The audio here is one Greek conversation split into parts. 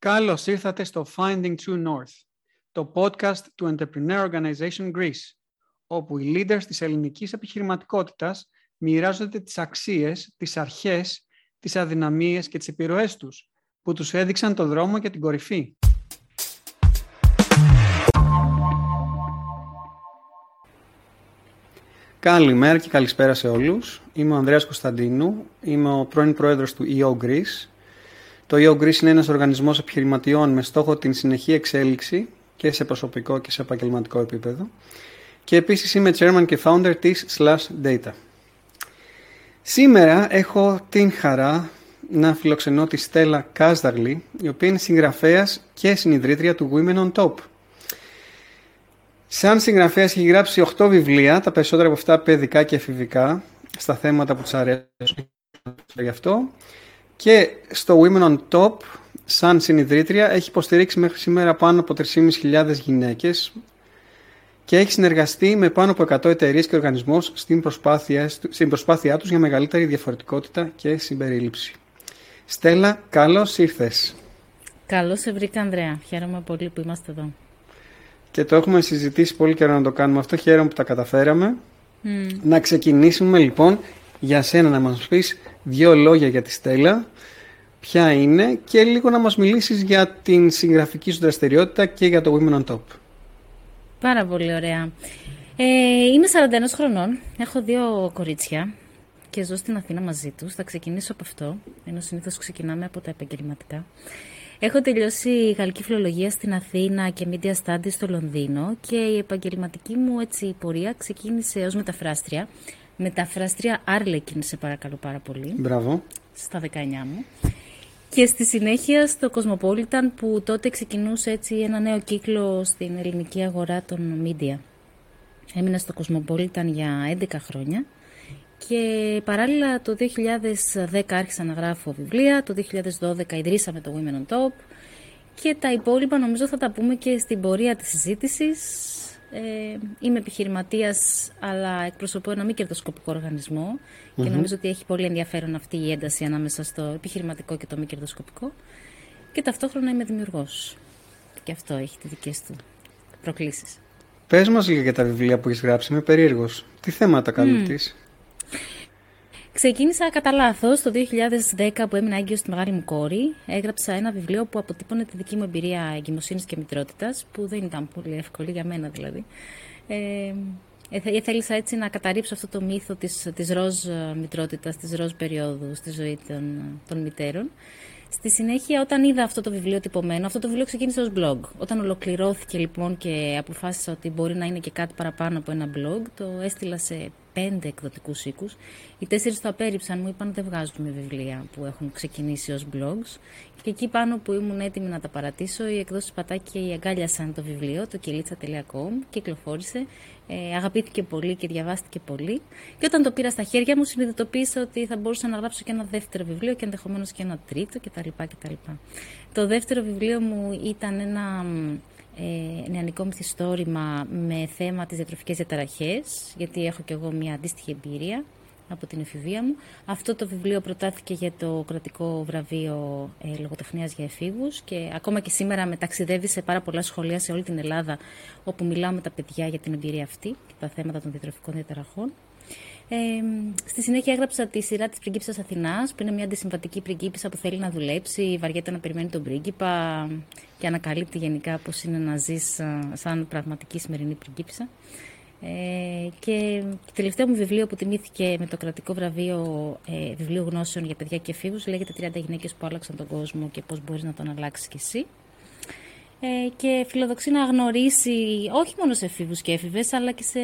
Καλώς ήρθατε στο Finding True North, το podcast του Entrepreneur Organization Greece, όπου οι leaders της ελληνικής επιχειρηματικότητας μοιράζονται τις αξίες, τις αρχές, τις αδυναμίες και τις επιρροές τους, που τους έδειξαν το δρόμο για την κορυφή. Καλημέρα και καλησπέρα σε όλους. Είμαι ο Ανδρέας Κωνσταντίνου, είμαι ο πρώην πρόεδρος του EO Greece το EO Greece είναι ένας οργανισμός επιχειρηματιών με στόχο την συνεχή εξέλιξη και σε προσωπικό και σε επαγγελματικό επίπεδο. Και επίσης είμαι chairman και founder της Slash Data. Σήμερα έχω την χαρά να φιλοξενώ τη Στέλλα Κάσδαρλη, η οποία είναι συγγραφέας και συνειδρήτρια του Women on Top. Σαν συγγραφέας έχει γράψει 8 βιβλία, τα περισσότερα από αυτά παιδικά και εφηβικά, στα θέματα που της αρέσουν γι' αυτό. Και στο Women on Top, σαν συνειδητρία, έχει υποστηρίξει μέχρι σήμερα πάνω από 3.500 γυναίκες και έχει συνεργαστεί με πάνω από 100 εταιρείες και οργανισμούς στην προσπάθειά, στην προσπάθειά τους για μεγαλύτερη διαφορετικότητα και συμπερίληψη. Στέλλα, καλώς ήρθες. Καλώς σε βρήκα, Ανδρέα. Χαίρομαι πολύ που είμαστε εδώ. Και το έχουμε συζητήσει πολύ καιρό να το κάνουμε αυτό. Χαίρομαι που τα καταφέραμε. Να ξεκινήσουμε λοιπόν για σένα να μας πεις δύο λόγια για τη Στέλλα, ποια είναι και λίγο να μας μιλήσεις για την συγγραφική σου δραστηριότητα και για το Women on Top. Πάρα πολύ ωραία. Ε, είμαι 41 χρονών, έχω δύο κορίτσια και ζω στην Αθήνα μαζί τους. Θα ξεκινήσω από αυτό, ενώ συνήθως ξεκινάμε από τα επαγγελματικά. Έχω τελειώσει γαλλική φιλολογία στην Αθήνα και media studies στο Λονδίνο και η επαγγελματική μου έτσι, πορεία ξεκίνησε ως μεταφράστρια μεταφράστρια Άρλεκιν, σε παρακαλώ πάρα πολύ. Μπράβο. Στα 19 μου. Και στη συνέχεια στο Cosmopolitan που τότε ξεκινούσε έτσι ένα νέο κύκλο στην ελληνική αγορά των media. Έμεινα στο Cosmopolitan για 11 χρόνια και παράλληλα το 2010 άρχισα να γράφω βιβλία, το 2012 ιδρύσαμε το Women on Top και τα υπόλοιπα νομίζω θα τα πούμε και στην πορεία της συζήτησης ε, είμαι επιχειρηματίας, αλλά εκπροσωπώ ένα μη κερδοσκοπικό και νομίζω ότι έχει πολύ ενδιαφέρον αυτή η ένταση ανάμεσα στο επιχειρηματικό και το μη κερδοσκοπικό. Και ταυτόχρονα είμαι δημιουργός. Και αυτό έχει τις δικές του προκλήσεις. Πες μας λίγο για τα βιβλία που έχεις γράψει. Είμαι περίεργος. Τι θέματα καλύπτεις; Ξεκίνησα κατά λάθος το 2010 που έμεινα έγκυος στη μεγάλη μου κόρη. Έγραψα ένα βιβλίο που αποτύπωνε τη δική μου εμπειρία εγκυμοσύνης και μητρότητας, που δεν ήταν πολύ εύκολη για μένα δηλαδή. Ε, ε θέλησα έτσι να καταρρύψω αυτό το μύθο της, της ροζ μητρότητας, της ροζ περίοδου στη ζωή των, των μητέρων. Στη συνέχεια, όταν είδα αυτό το βιβλίο τυπωμένο, αυτό το βιβλίο ξεκίνησε ως blog. Όταν ολοκληρώθηκε λοιπόν και αποφάσισα ότι μπορεί να είναι και κάτι παραπάνω από ένα blog, το έστειλα σε πέντε εκδοτικούς οίκους. Οι τέσσερις το απέρριψαν, μου είπαν δεν βγάζουμε βιβλία που έχουν ξεκινήσει ως blogs. Και εκεί πάνω που ήμουν έτοιμη να τα παρατήσω, οι εκδόσει Πατάκη αγκάλιασαν το βιβλίο, το κυλίτσα.com, κυκλοφόρησε. Ε, αγαπήθηκε πολύ και διαβάστηκε πολύ. Και όταν το πήρα στα χέρια μου, συνειδητοποίησα ότι θα μπορούσα να γράψω και ένα δεύτερο βιβλίο και ενδεχομένως και ένα τρίτο κτλ. κτλ. Το δεύτερο βιβλίο μου ήταν ένα ε, νεανικό μυθιστόρημα με θέμα τις διατροφικές διαταραχές, γιατί έχω και εγώ μια αντίστοιχη εμπειρία από την εφηβεία μου. Αυτό το βιβλίο προτάθηκε για το κρατικό βραβείο ε, λογοτεχνίας για εφήβους και ακόμα και σήμερα μεταξιδεύει σε πάρα πολλά σχολεία σε όλη την Ελλάδα όπου μιλάω με τα παιδιά για την εμπειρία αυτή και τα θέματα των διατροφικών διαταραχών. Ε, στη συνέχεια έγραψα τη σειρά της πριγκίπισσα Αθηνάς, που είναι μια αντισυμβατική πριγκίπισσα που θέλει να δουλέψει, βαριέται να περιμένει τον πρίγκιπα και ανακαλύπτει γενικά πώς είναι να ζεις σαν πραγματική σημερινή πριγκίπισσα. Ε, και το τελευταίο μου βιβλίο που τιμήθηκε με το κρατικό βραβείο ε, βιβλίου γνώσεων για παιδιά και εφήβους λέγεται 30 γυναίκες που άλλαξαν τον κόσμο και πώς μπορείς να τον αλλάξεις κι εσύ ε, και φιλοδοξεί να γνωρίσει όχι μόνο σε εφήβους και έφηβες αλλά και σε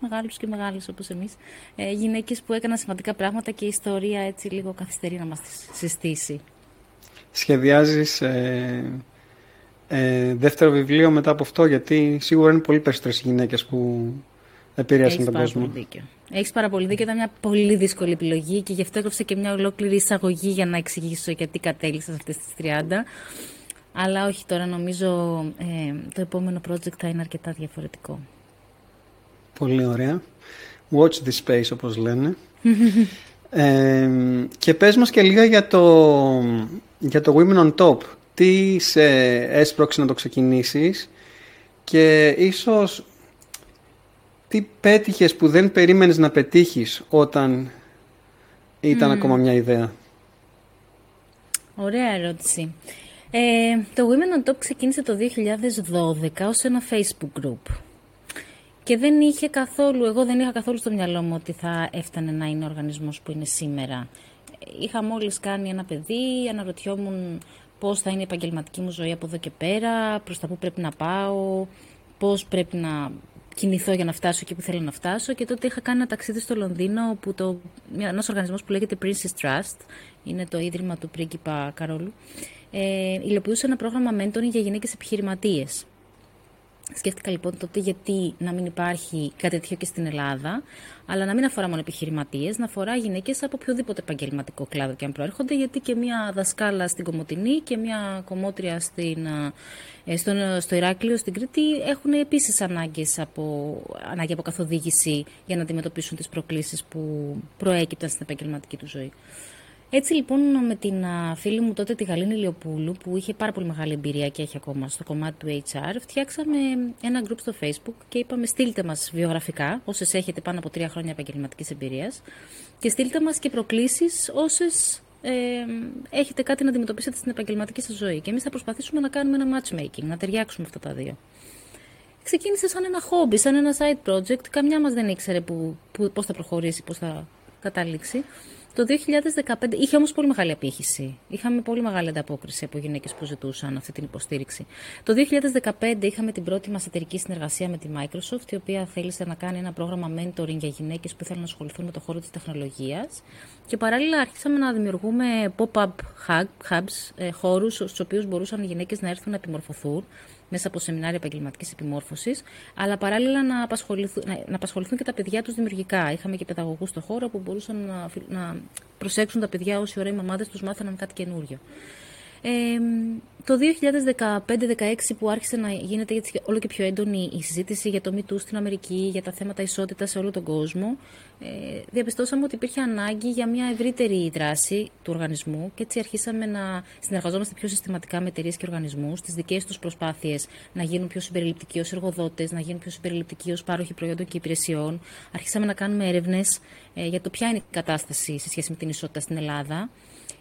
μεγάλους και μεγάλους όπως εμείς ε, γυναίκες που έκαναν σημαντικά πράγματα και η ιστορία έτσι λίγο καθυστερεί να μας συστήσει. Σχεδιάζεις ε, ε, δεύτερο βιβλίο μετά από αυτό γιατί σίγουρα είναι πολύ περισσότερες γυναίκες που επηρέασαν τον κόσμο. Πολύ δίκιο. Έχεις πάρα πολύ δίκιο. Ήταν μια πολύ δύσκολη επιλογή και γι' αυτό έγραψα και μια ολόκληρη εισαγωγή για να εξηγήσω γιατί κατέληξα σε αυτές τις 30. Αλλά όχι τώρα, νομίζω ε, το επόμενο project θα είναι αρκετά διαφορετικό. Πολύ ωραία. Watch the space όπως λένε. ε, και πες μας και λίγα για το, για το Women on Top. Τι τι σε έσπρωξε να το ξεκινήσεις και ίσως τι πέτυχες που δεν περίμενες να πετύχεις όταν ήταν ακόμα μια ιδέα; Ωραία ερώτηση. Ε, το Women on Top ξεκίνησε το 2012 ως ένα Facebook group. Και δεν είχε καθόλου, εγώ δεν είχα καθόλου στο μυαλό μου ότι θα έφτανε να είναι ο οργανισμός που είναι σήμερα. Είχα μόλις κάνει ένα παιδί, αναρωτιόμουν πώς θα είναι η επαγγελματική μου ζωή από εδώ και πέρα, προς τα πού πρέπει να πάω, πώς πρέπει να κινηθώ για να φτάσω εκεί που θέλω να φτάσω και τότε είχα κάνει ένα ταξίδι στο Λονδίνο όπου το, ένας οργανισμός που λέγεται Princess Trust, είναι το ίδρυμα του πρίγκιπα Καρόλου, ε, υλοποιούσε ένα πρόγραμμα mentoring για γυναίκες επιχειρηματίες. Σκέφτηκα λοιπόν τότε γιατί να μην υπάρχει κάτι τέτοιο και στην Ελλάδα, αλλά να μην αφορά μόνο επιχειρηματίες, να αφορά γυναίκες από οποιοδήποτε επαγγελματικό κλάδο και αν προέρχονται, γιατί και μια δασκάλα στην Κομωτινή και μια κομμότρια στην, ε, στο, στο Ηράκλειο, στην Κρήτη, έχουν επίσης ανάγκες από, ανάγκη από καθοδήγηση για να αντιμετωπίσουν τις προκλήσεις που προέκυπταν στην επαγγελματική τους ζωή. Έτσι λοιπόν με την φίλη μου τότε τη Γαλήνη Λιοπούλου που είχε πάρα πολύ μεγάλη εμπειρία και έχει ακόμα στο κομμάτι του HR φτιάξαμε ένα group στο facebook και είπαμε στείλτε μας βιογραφικά όσες έχετε πάνω από τρία χρόνια επαγγελματικής εμπειρίας και στείλτε μας και προκλήσεις όσες ε, έχετε κάτι να αντιμετωπίσετε στην επαγγελματική σας ζωή και εμείς θα προσπαθήσουμε να κάνουμε ένα matchmaking, να ταιριάξουμε αυτά τα δύο. Ξεκίνησε σαν ένα hobby, σαν ένα side project, καμιά μας δεν ήξερε που, που, πώς θα προχωρήσει, πώς θα καταλήξει. Το 2015 είχε όμως πολύ μεγάλη απήχηση. Είχαμε πολύ μεγάλη ανταπόκριση από γυναίκες που ζητούσαν αυτή την υποστήριξη. Το 2015 είχαμε την πρώτη μας εταιρική συνεργασία με τη Microsoft, η οποία θέλησε να κάνει ένα πρόγραμμα mentoring για γυναίκες που ήθελαν να ασχοληθούν με το χώρο της τεχνολογίας. Και παράλληλα αρχίσαμε να δημιουργούμε pop-up hubs, ε, χώρους στους οποίους μπορούσαν οι γυναίκες να έρθουν να επιμορφωθούν μέσα από σεμινάρια επαγγελματικής επιμόρφωσης, αλλά παράλληλα να απασχοληθούν, να, να απασχοληθούν και τα παιδιά τους δημιουργικά. Είχαμε και παιδαγωγούς στο χώρο που μπορούσαν να, να προσέξουν τα παιδιά όση ώρα οι μαμάδες τους μάθαιναν κάτι καινούριο. Ε, το 2015-2016 που άρχισε να γίνεται όλο και πιο έντονη η συζήτηση για το MeToo στην Αμερική, για τα θέματα ισότητας σε όλο τον κόσμο, ε, διαπιστώσαμε ότι υπήρχε ανάγκη για μια ευρύτερη δράση του οργανισμού και έτσι αρχίσαμε να συνεργαζόμαστε πιο συστηματικά με εταιρείες και οργανισμούς, τις δικές τους προσπάθειες να γίνουν πιο συμπεριληπτικοί ως εργοδότες, να γίνουν πιο συμπεριληπτικοί ως πάροχοι προϊόντων και υπηρεσιών. Αρχίσαμε να κάνουμε έρευνες ε, για το ποια είναι η κατάσταση σε σχέση με την ισότητα στην Ελλάδα.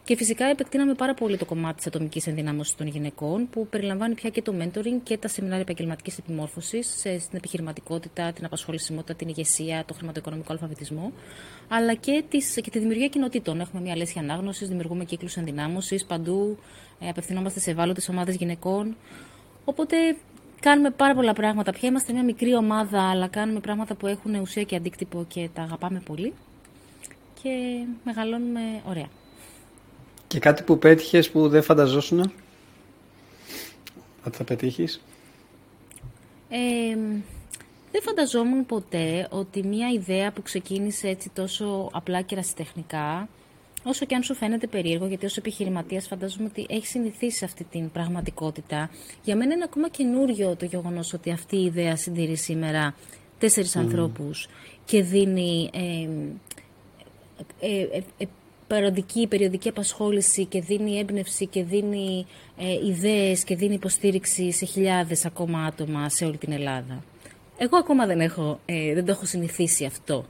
Και φυσικά επεκτείναμε πάρα πολύ το κομμάτι της ατομικής ενδυνάμωσης των γυναικών, που περιλαμβάνει πια και το mentoring και τα σεμινάρια επαγγελματικής επιμόρφωσης στην επιχειρηματικότητα, την απασχολησιμότητα, την ηγεσία, το χρηματοοικονομικό αλφαβητισμό, αλλά και, τις, και τη δημιουργία κοινοτήτων. Έχουμε μια λέσχη ανάγνωσης, δημιουργούμε κύκλους ενδυνάμωσης παντού, ε, απευθυνόμαστε σε ευάλωτες ομάδες γυναικών. Οπότε κάνουμε πάρα πολλά πράγματα. Πια είμαστε μια μικρή ομάδα, αλλά κάνουμε πράγματα που έχουν ουσία και αντίκτυπο και τα αγαπάμε πολύ. Και μεγαλώνουμε ωραία. Και κάτι που πέτυχες που δεν φανταζόσουν ότι θα πετύχεις; Ε, δεν φανταζόμουν ποτέ ότι μια ιδέα που ξεκίνησε έτσι τόσο απλά και ρασιτεχνικά, όσο και αν σου φαίνεται περίεργο, γιατί ως επιχειρηματίας φαντάζομαι ότι έχεις συνηθίσει σε αυτή την πραγματικότητα, για μένα είναι ακόμα καινούριο το γεγονός ότι αυτή η ιδέα συντηρεί σήμερα τέσσερις mm. ανθρώπους και δίνει ε, ε, ε παροδική, περιοδική απασχόληση και δίνει έμπνευση και δίνει ε, ιδέες και δίνει υποστήριξη σε χιλιάδες ακόμα άτομα σε όλη την Ελλάδα. Εγώ ακόμα δεν, έχω, ε, δεν το έχω συνηθίσει αυτό.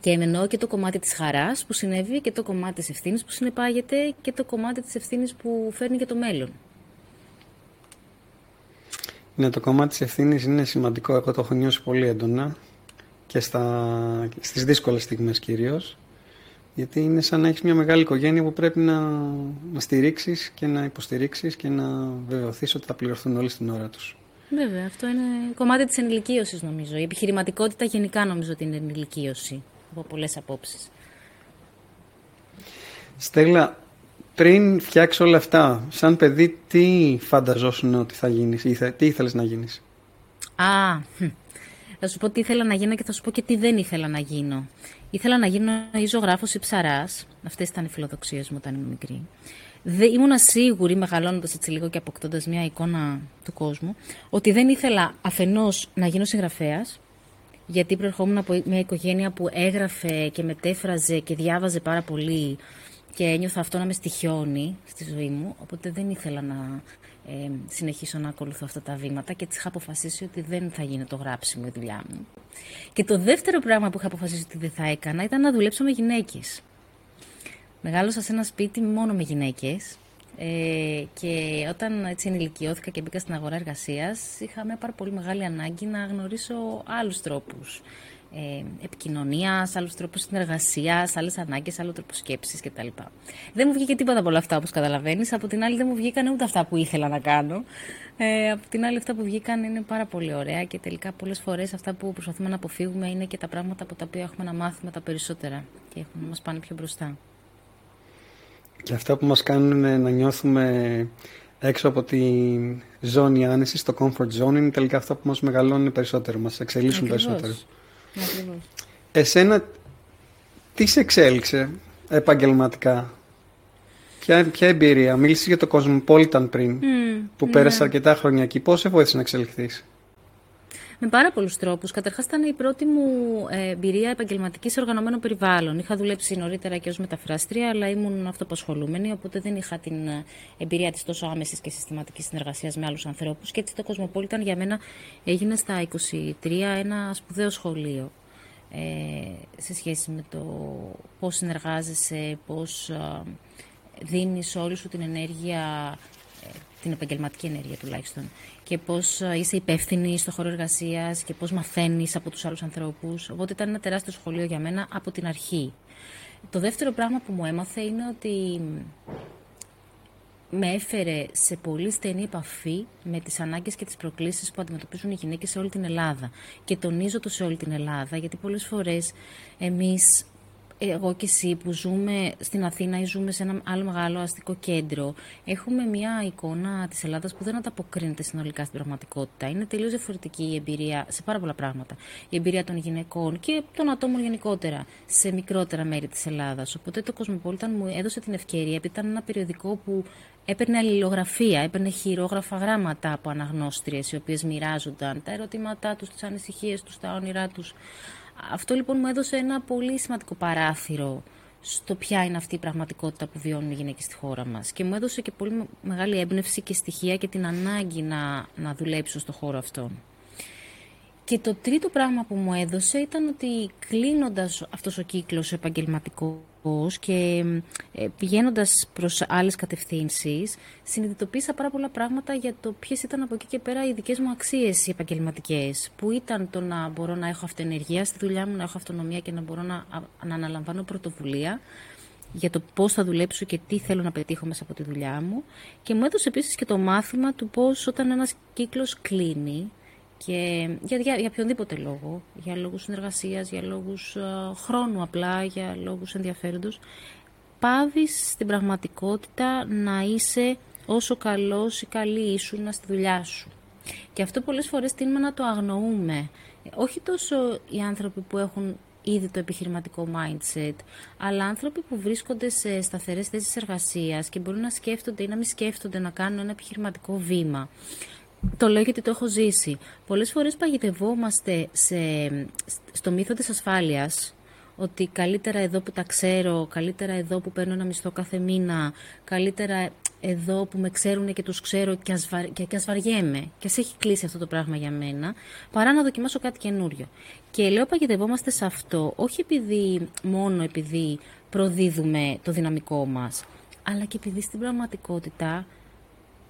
Και εννοώ και το κομμάτι της χαράς που συνέβη και το κομμάτι της ευθύνης που συνεπάγεται και το κομμάτι της ευθύνης που φέρνει για το μέλλον. Ναι, το κομμάτι της ευθύνης είναι σημαντικό. Εγώ το έχω νιώσει πολύ έντονα και στα, στις δύσκολες στιγμές κυρίως. Γιατί είναι σαν να έχεις μια μεγάλη οικογένεια που πρέπει να, να στηρίξεις και να υποστηρίξεις και να βεβαιωθείς ότι θα πληρωθούν όλοι στην ώρα τους. Βέβαια, αυτό είναι κομμάτι της ενηλικίωσης νομίζω. Η επιχειρηματικότητα γενικά νομίζω ότι είναι ενηλικίωση από πολλές απόψεις. Στέλλα, πριν φτιάξει όλα αυτά, σαν παιδί, τι φανταζόσουν ότι θα γίνεις ή τι ήθελες να γίνεις; Α, θα σου πω τι ήθελα να γίνω και θα σου πω και τι δεν ήθελα να γίνω. Ήθελα να γίνω ή ζωγράφος ή ψαράς. Αυτές ήταν οι φιλοδοξίες μου όταν ήμουν μικρή. Δεν ήμουν σίγουρη, μεγαλώνοντας έτσι λίγο και αποκτώντας μια εικόνα του κόσμου, ότι δεν ήθελα αφενός να γίνω συγγραφέας, γιατί προερχόμουν από μια οικογένεια που έγραφε και μετέφραζε και διάβαζε πάρα πολύ και ένιωθα αυτό να με στοιχιώνει στη ζωή μου, οπότε δεν ήθελα να ε, συνεχίσω να ακολουθώ αυτά τα βήματα και έτσι είχα αποφασίσει ότι δεν θα γίνει το γράψιμο η δουλειά μου. Και το δεύτερο πράγμα που είχα αποφασίσει ότι δεν θα έκανα ήταν να δουλέψω με γυναίκες. Μεγάλωσα σε ένα σπίτι μόνο με γυναίκες ε, και όταν έτσι ενηλικιώθηκα και μπήκα στην αγορά εργασίας είχαμε πάρα πολύ μεγάλη ανάγκη να γνωρίσω άλλους τρόπους ε, επικοινωνία, άλλους τρόπους συνεργασίας, άλλες ανάγκες, άλλο τρόπο σκέψης κτλ. Δεν μου βγήκε τίποτα από όλα αυτά, όπως καταλαβαίνεις. Από την άλλη, δεν μου βγήκαν ούτε αυτά που ήθελα να κάνω. Ε, από την άλλη, αυτά που βγήκαν είναι πάρα πολύ ωραία και τελικά πολλές φορές αυτά που προσπαθούμε να αποφύγουμε είναι και τα πράγματα από τα οποία έχουμε να μάθουμε τα περισσότερα και έχουν να μας πάνε πιο μπροστά. Και αυτά που μας κάνουν να νιώθουμε έξω από τη ζώνη άνεσης, το comfort zone, είναι τελικά αυτά που μας μεγαλώνουν περισσότερο, μας εξελίσσουν περισσότερο. Εσένα τι σε εξέλιξε επαγγελματικά, ποια, ποια εμπειρία, μίλησες για το Cosmopolitan πριν, που ναι. πέρασε αρκετά χρόνια εκεί, πώς σε βοήθησε να εξελιχθείς; Με πάρα πολλούς τρόπους. Καταρχάς, ήταν η πρώτη μου ε, εμπειρία επαγγελματικής σε οργανωμένο περιβάλλον. Είχα δουλέψει νωρίτερα και ως μεταφράστρια, αλλά ήμουν αυτοπασχολούμενη, οπότε δεν είχα την ε, εμπειρία της τόσο άμεσης και συστηματικής συνεργασίας με άλλους ανθρώπους. Και έτσι το Cosmopolitan για μένα έγινε στα 23 ένα σπουδαίο σχολείο. Ε, σε σχέση με το πώς συνεργάζεσαι, πώς ε, δίνεις όλη σου την ενέργεια, ε, την επαγγελματική ενέργεια τουλάχιστον, και πώς είσαι υπεύθυνη στο χώρο εργασίας και πώς μαθαίνεις από τους άλλους ανθρώπους. Οπότε ήταν ένα τεράστιο σχολείο για μένα από την αρχή. Το δεύτερο πράγμα που μου έμαθε είναι ότι με έφερε σε πολύ στενή επαφή με τις ανάγκες και τις προκλήσεις που αντιμετωπίζουν οι γυναίκες σε όλη την Ελλάδα. Και τονίζω το σε όλη την Ελλάδα, γιατί πολλές φορές εμείς εγώ και εσύ που ζούμε στην Αθήνα ή ζούμε σε ένα άλλο μεγάλο αστικό κέντρο, έχουμε μια εικόνα της Ελλάδας που δεν ανταποκρίνεται συνολικά στην πραγματικότητα. Είναι τελείως διαφορετική η εμπειρία σε πάρα πολλά πράγματα. Η εμπειρία των γυναικών και των ατόμων γενικότερα σε μικρότερα μέρη της Ελλάδας. Οπότε το Cosmopolitan μου έδωσε την ευκαιρία, επειδή ήταν ένα περιοδικό που έπαιρνε αλληλογραφία, έπαιρνε χειρόγραφα γράμματα από αναγνώστριες οι οποίες μοιράζονταν τα ερωτήματά τους, τις ανησυχίες τους, τα όνειρά τους. Αυτό λοιπόν μου έδωσε ένα πολύ σημαντικό παράθυρο στο ποια είναι αυτή η πραγματικότητα που βιώνουν οι γυναίκες στη χώρα μας. Και μου έδωσε και πολύ μεγάλη έμπνευση και στοιχεία και την ανάγκη να, να δουλέψω στο χώρο αυτό. Και το τρίτο πράγμα που μου έδωσε ήταν ότι κλείνοντας αυτός ο κύκλος επαγγελματικό και ε, πηγαίνοντας προς άλλες κατευθύνσεις συνειδητοποίησα πάρα πολλά πράγματα για το ποιες ήταν από εκεί και πέρα οι δικές μου αξίες οι επαγγελματικές. Που ήταν το να μπορώ να έχω αυτοενεργία στη δουλειά μου, να έχω αυτονομία και να μπορώ να, να αναλαμβάνω πρωτοβουλία για το πώς θα δουλέψω και τι θέλω να πετύχω μέσα από τη δουλειά μου. Και μου έδωσε επίσης και το μάθημα του πώς όταν ένας κύκλος κλείνει και για, για, για οποιονδήποτε λόγο, για λόγους συνεργασίας, για λόγους ε, χρόνου απλά, για λόγους ενδιαφέροντος, πάβεις στην πραγματικότητα να είσαι όσο καλός ή καλή ήσουν στη δουλειά σου. Και αυτό πολλές φορές τίνουμε να το αγνοούμε. Όχι τόσο οι άνθρωποι που έχουν ήδη το επιχειρηματικό mindset, αλλά άνθρωποι που βρίσκονται σε σταθερές θέσεις εργασίας και μπορούν να σκέφτονται ή να μην σκέφτονται να κάνουν ένα επιχειρηματικό βήμα. Το λέω γιατί το έχω ζήσει. Πολλές φορές παγιδευόμαστε σε, στο μύθο της ασφάλειας, ότι καλύτερα εδώ που τα ξέρω, καλύτερα εδώ που παίρνω ένα μισθό κάθε μήνα, καλύτερα εδώ που με ξέρουν και τους ξέρω και, ασβα... και, και ασβαριέμαι και ας έχει κλείσει αυτό το πράγμα για μένα, παρά να δοκιμάσω κάτι καινούριο. Και λέω παγιδευόμαστε σε αυτό, όχι επειδή μόνο επειδή προδίδουμε το δυναμικό μας, αλλά και επειδή στην πραγματικότητα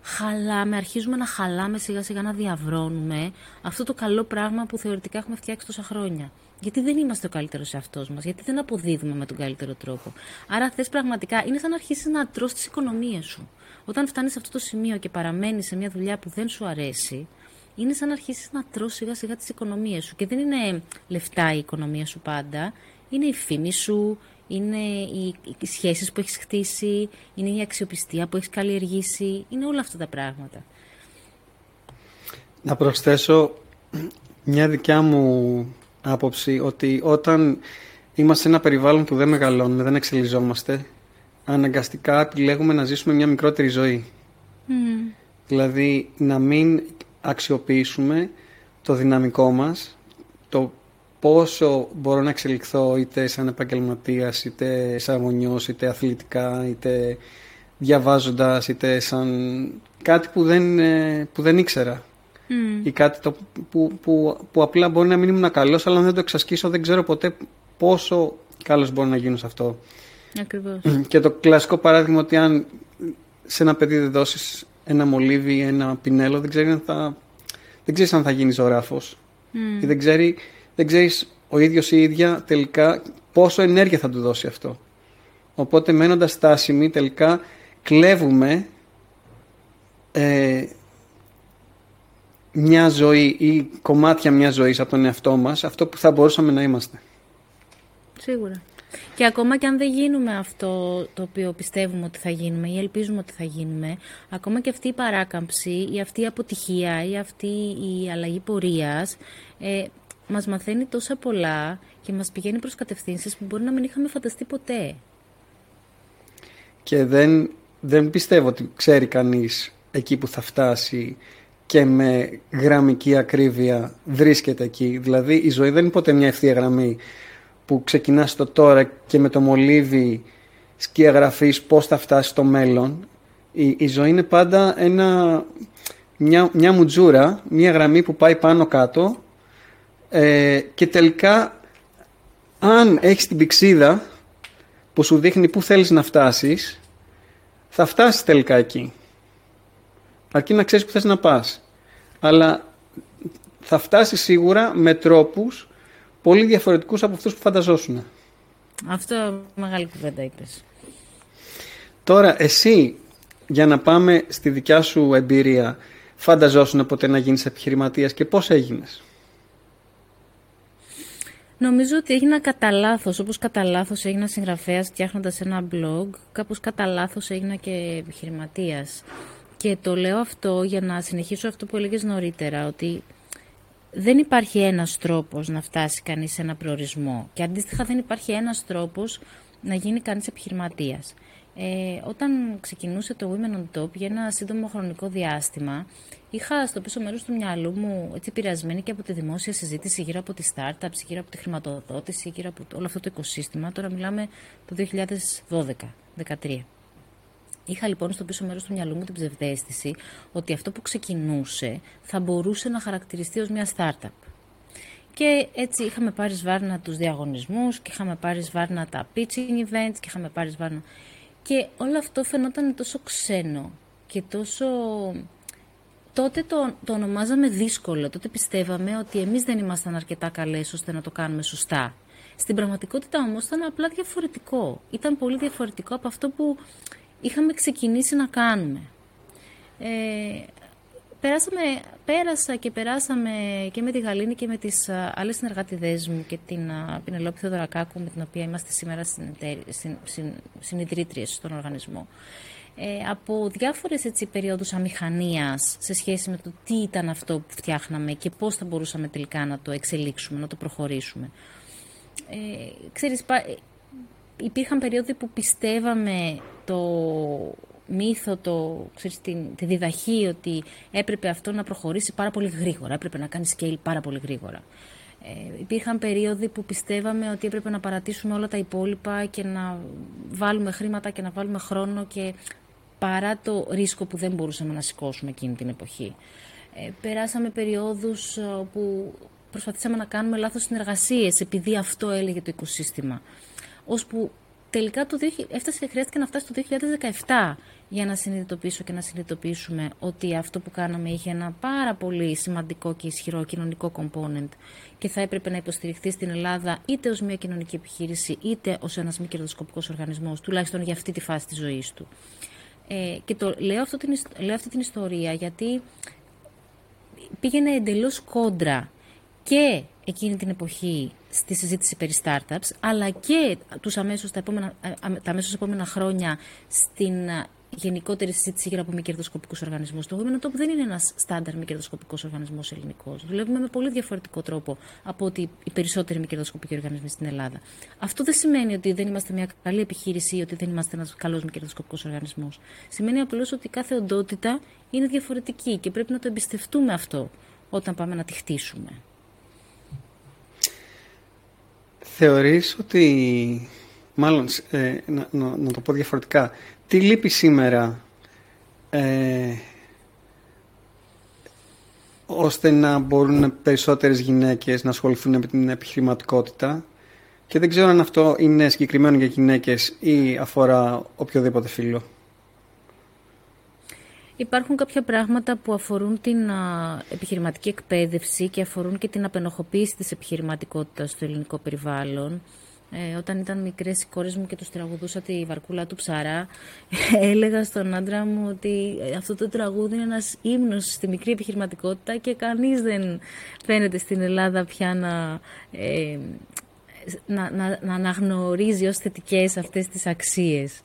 χαλάμε, αρχίζουμε να χαλάμε σιγά σιγά να διαβρώνουμε αυτό το καλό πράγμα που θεωρητικά έχουμε φτιάξει τόσα χρόνια. Γιατί δεν είμαστε ο καλύτερος εαυτός μας, γιατί δεν αποδίδουμε με τον καλύτερο τρόπο. Άρα θες πραγματικά, είναι σαν να αρχίσεις να τρώ τις οικονομίες σου. Όταν φτάνεις σε αυτό το σημείο και παραμένεις σε μια δουλειά που δεν σου αρέσει, είναι σαν να αρχίσεις να τρώ σιγά σιγά τις οικονομίες σου. Και δεν είναι λεφτά η οικονομία σου πάντα, είναι η φήμη σου, είναι οι, οι σχέσεις που έχεις χτίσει, είναι η αξιοπιστία που έχεις καλλιεργήσει, είναι όλα αυτά τα πράγματα. Να προσθέσω μια δικιά μου άποψη ότι όταν είμαστε σε ένα περιβάλλον που δεν μεγαλώνουμε, δεν εξελιζόμαστε, αναγκαστικά επιλέγουμε να ζήσουμε μια μικρότερη ζωή. Δηλαδή να μην αξιοποιήσουμε το δυναμικό μας, το πόσο μπορώ να εξελιχθώ είτε σαν επαγγελματίας, είτε σαν γονιός, είτε αθλητικά, είτε διαβάζοντας, είτε σαν κάτι που δεν, ε, που δεν ήξερα. Ή κάτι το, που, που, που απλά μπορεί να μην ήμουν καλός, αλλά αν δεν το εξασκήσω δεν ξέρω ποτέ πόσο καλός μπορώ να γίνω σε αυτό. Ακριβώς. Και το κλασικό παράδειγμα ότι αν σε ένα παιδί δεν δώσεις ένα μολύβι, ένα πινέλο, δεν ξέρει αν θα, δεν ξέρεις αν θα γίνεις ζωγράφος. Ή δεν, ξέρει, δεν ξέρεις ο ίδιος ή η ίδια τελικά πόσο ενέργεια θα του δώσει αυτό. Οπότε μένοντας στάσιμοι τελικά κλέβουμε ε, μια ζωή ή κομμάτια μιας ζωής από τον εαυτό μας, αυτό που θα μπορούσαμε να είμαστε. Σίγουρα. Και ακόμα και αν δεν γίνουμε αυτό το οποίο πιστεύουμε ότι θα γίνουμε ή ελπίζουμε ότι θα γίνουμε, ακόμα και αυτή η παράκαμψη ή αυτή η αποτυχία ή αυτή η αλλαγή πορείας ε, μας μαθαίνει τόσα πολλά και μας πηγαίνει προς κατευθύνσεις που μπορεί να μην είχαμε φανταστεί ποτέ. Και δεν, δεν πιστεύω ότι ξέρει κανείς εκεί που θα φτάσει και με γραμμική ακρίβεια βρίσκεται εκεί. Δηλαδή η ζωή δεν είναι ποτέ μια ευθεία γραμμή που ξεκινάς το τώρα και με το μολύβι σκιαγραφείς πώς θα φτάσεις στο μέλλον. Η, η ζωή είναι πάντα ένα, μια, μια μουτζούρα, μια γραμμή που πάει πάνω κάτω ε, και τελικά αν έχεις την πηξίδα που σου δείχνει πού θέλεις να φτάσεις θα φτάσεις τελικά εκεί. Αρκεί να ξέρεις που θες να πας. Αλλά θα φτάσεις σίγουρα με τρόπους πολύ διαφορετικούς από αυτούς που φανταζόσουν. Αυτό μεγάλη κουβέντα είπες. Τώρα εσύ για να πάμε στη δικιά σου εμπειρία φανταζόσουν ποτέ να γίνεις επιχειρηματίας και πώς έγινες; Νομίζω ότι έγινα κατά λάθος. Όπως κατά λάθος έγινα συγγραφέας φτιάχνοντας ένα blog, κάπως κατά λάθος έγινα και επιχειρηματίας. Και το λέω αυτό για να συνεχίσω αυτό που έλεγες νωρίτερα, ότι δεν υπάρχει ένας τρόπος να φτάσει κανείς σε ένα προορισμό και αντίστοιχα δεν υπάρχει ένας τρόπος να γίνει κανείς επιχειρηματίας. Ε, όταν ξεκινούσε το Women on Top για ένα σύντομο χρονικό διάστημα, είχα στο πίσω μέρος του μυαλού μου έτσι πειρασμένη και από τη δημόσια συζήτηση γύρω από τις startups, γύρω από τη χρηματοδότηση, γύρω από όλο αυτό το οικοσύστημα. Τώρα μιλάμε το 2012-2013. Είχα λοιπόν στο πίσω μέρος του μυαλού μου την ψευδέστηση ότι αυτό που ξεκινούσε θα μπορούσε να χαρακτηριστεί ως μια startup. Και έτσι είχαμε πάρει σβάρνα τους διαγωνισμούς και είχαμε πάρει σβάρνα τα pitching events και είχαμε πάρει σβάρνα... Και όλο αυτό φαινόταν τόσο ξένο και τόσο... Τότε το, το ονομάζαμε δύσκολο, τότε πιστεύαμε ότι εμείς δεν ήμασταν αρκετά καλές ώστε να το κάνουμε σωστά. Στην πραγματικότητα όμως ήταν απλά διαφορετικό. Ήταν πολύ διαφορετικό από αυτό που είχαμε ξεκινήσει να κάνουμε. Ε, περάσαμε, πέρασα και περάσαμε και με τη Γαλήνη και με τις άλλες συνεργάτηδές μου και την Πινελόπη Θεοδωρακάκου με την οποία είμαστε σήμερα συνειδητρίτριες στον οργανισμό. Ε, από διάφορες έτσι, περίοδους αμηχανίας σε σχέση με το τι ήταν αυτό που φτιάχναμε και πώς θα μπορούσαμε τελικά να το εξελίξουμε, να το προχωρήσουμε. Ε, ξέρεις, υπήρχαν περίοδοι που πιστεύαμε το μύθο, το, ξέρεις, τη, τη διδαχή ότι έπρεπε αυτό να προχωρήσει πάρα πολύ γρήγορα, έπρεπε να κάνει scale πάρα πολύ γρήγορα. Ε, υπήρχαν περίοδοι που πιστεύαμε ότι έπρεπε να παρατήσουμε όλα τα υπόλοιπα και να βάλουμε χρήματα και να βάλουμε χρόνο και παρά το ρίσκο που δεν μπορούσαμε να σηκώσουμε εκείνη την εποχή. Ε, περάσαμε περιόδους όπου προσπαθήσαμε να κάνουμε λάθος συνεργασίες επειδή αυτό έλεγε το οικοσύστημα ώσπου τελικά το, έφτασε, χρειάστηκε να φτάσει το 2017 για να συνειδητοποιήσω και να συνειδητοποιήσουμε ότι αυτό που κάναμε είχε ένα πάρα πολύ σημαντικό και ισχυρό κοινωνικό component και θα έπρεπε να υποστηριχθεί στην Ελλάδα είτε ως μια κοινωνική επιχείρηση είτε ως ένας μη κερδοσκοπικός οργανισμός, τουλάχιστον για αυτή τη φάση της ζωής του. Ε, και το, λέω, αυτό την, λέω αυτή την ιστορία γιατί πήγαινε εντελώς κόντρα και εκείνη την εποχή στη συζήτηση περί startups, αλλά και τους αμέσως τα, επόμενα, τα αμέσως επόμενα χρόνια στην γενικότερη συζήτηση γύρω από μη κερδοσκοπικούς οργανισμούς. Το Women Top δεν είναι ένας στάνταρ μη κερδοσκοπικός οργανισμός ελληνικός. Δουλεύουμε με πολύ διαφορετικό τρόπο από ότι οι περισσότεροι μη κερδοσκοπικοί οργανισμοί στην Ελλάδα. Αυτό δεν σημαίνει ότι δεν είμαστε μια καλή επιχείρηση ή ότι δεν είμαστε ένας καλός μη κερδοσκοπικός οργανισμός. Σημαίνει απλώς ότι κάθε οντότητα είναι διαφορετική και πρέπει να το εμπιστευτούμε αυτό όταν πάμε να τη χτίσουμε. Θεωρείς ότι, μάλλον ε, να, να, το πω διαφορετικά, τι λείπει σήμερα ε, ώστε να μπορούν περισσότερες γυναίκες να ασχοληθούν με την επιχειρηματικότητα; Και δεν ξέρω αν αυτό είναι συγκεκριμένο για γυναίκες ή αφορά οποιοδήποτε φίλο. Υπάρχουν κάποια πράγματα που αφορούν την επιχειρηματική εκπαίδευση και αφορούν και την απενοχοποίηση της επιχειρηματικότητας στο ελληνικό περιβάλλον. Ε, όταν ήταν μικρές οι κόρες μου και τους τραγουδούσα τη βαρκούλα του ψαρά, έλεγα στον άντρα μου ότι αυτό το τραγούδι είναι ένας ύμνος στη μικρή επιχειρηματικότητα και κανείς δεν φαίνεται στην Ελλάδα πια να, ε, να, να, να αναγνωρίζει ως θετικές αυτές τις αξίες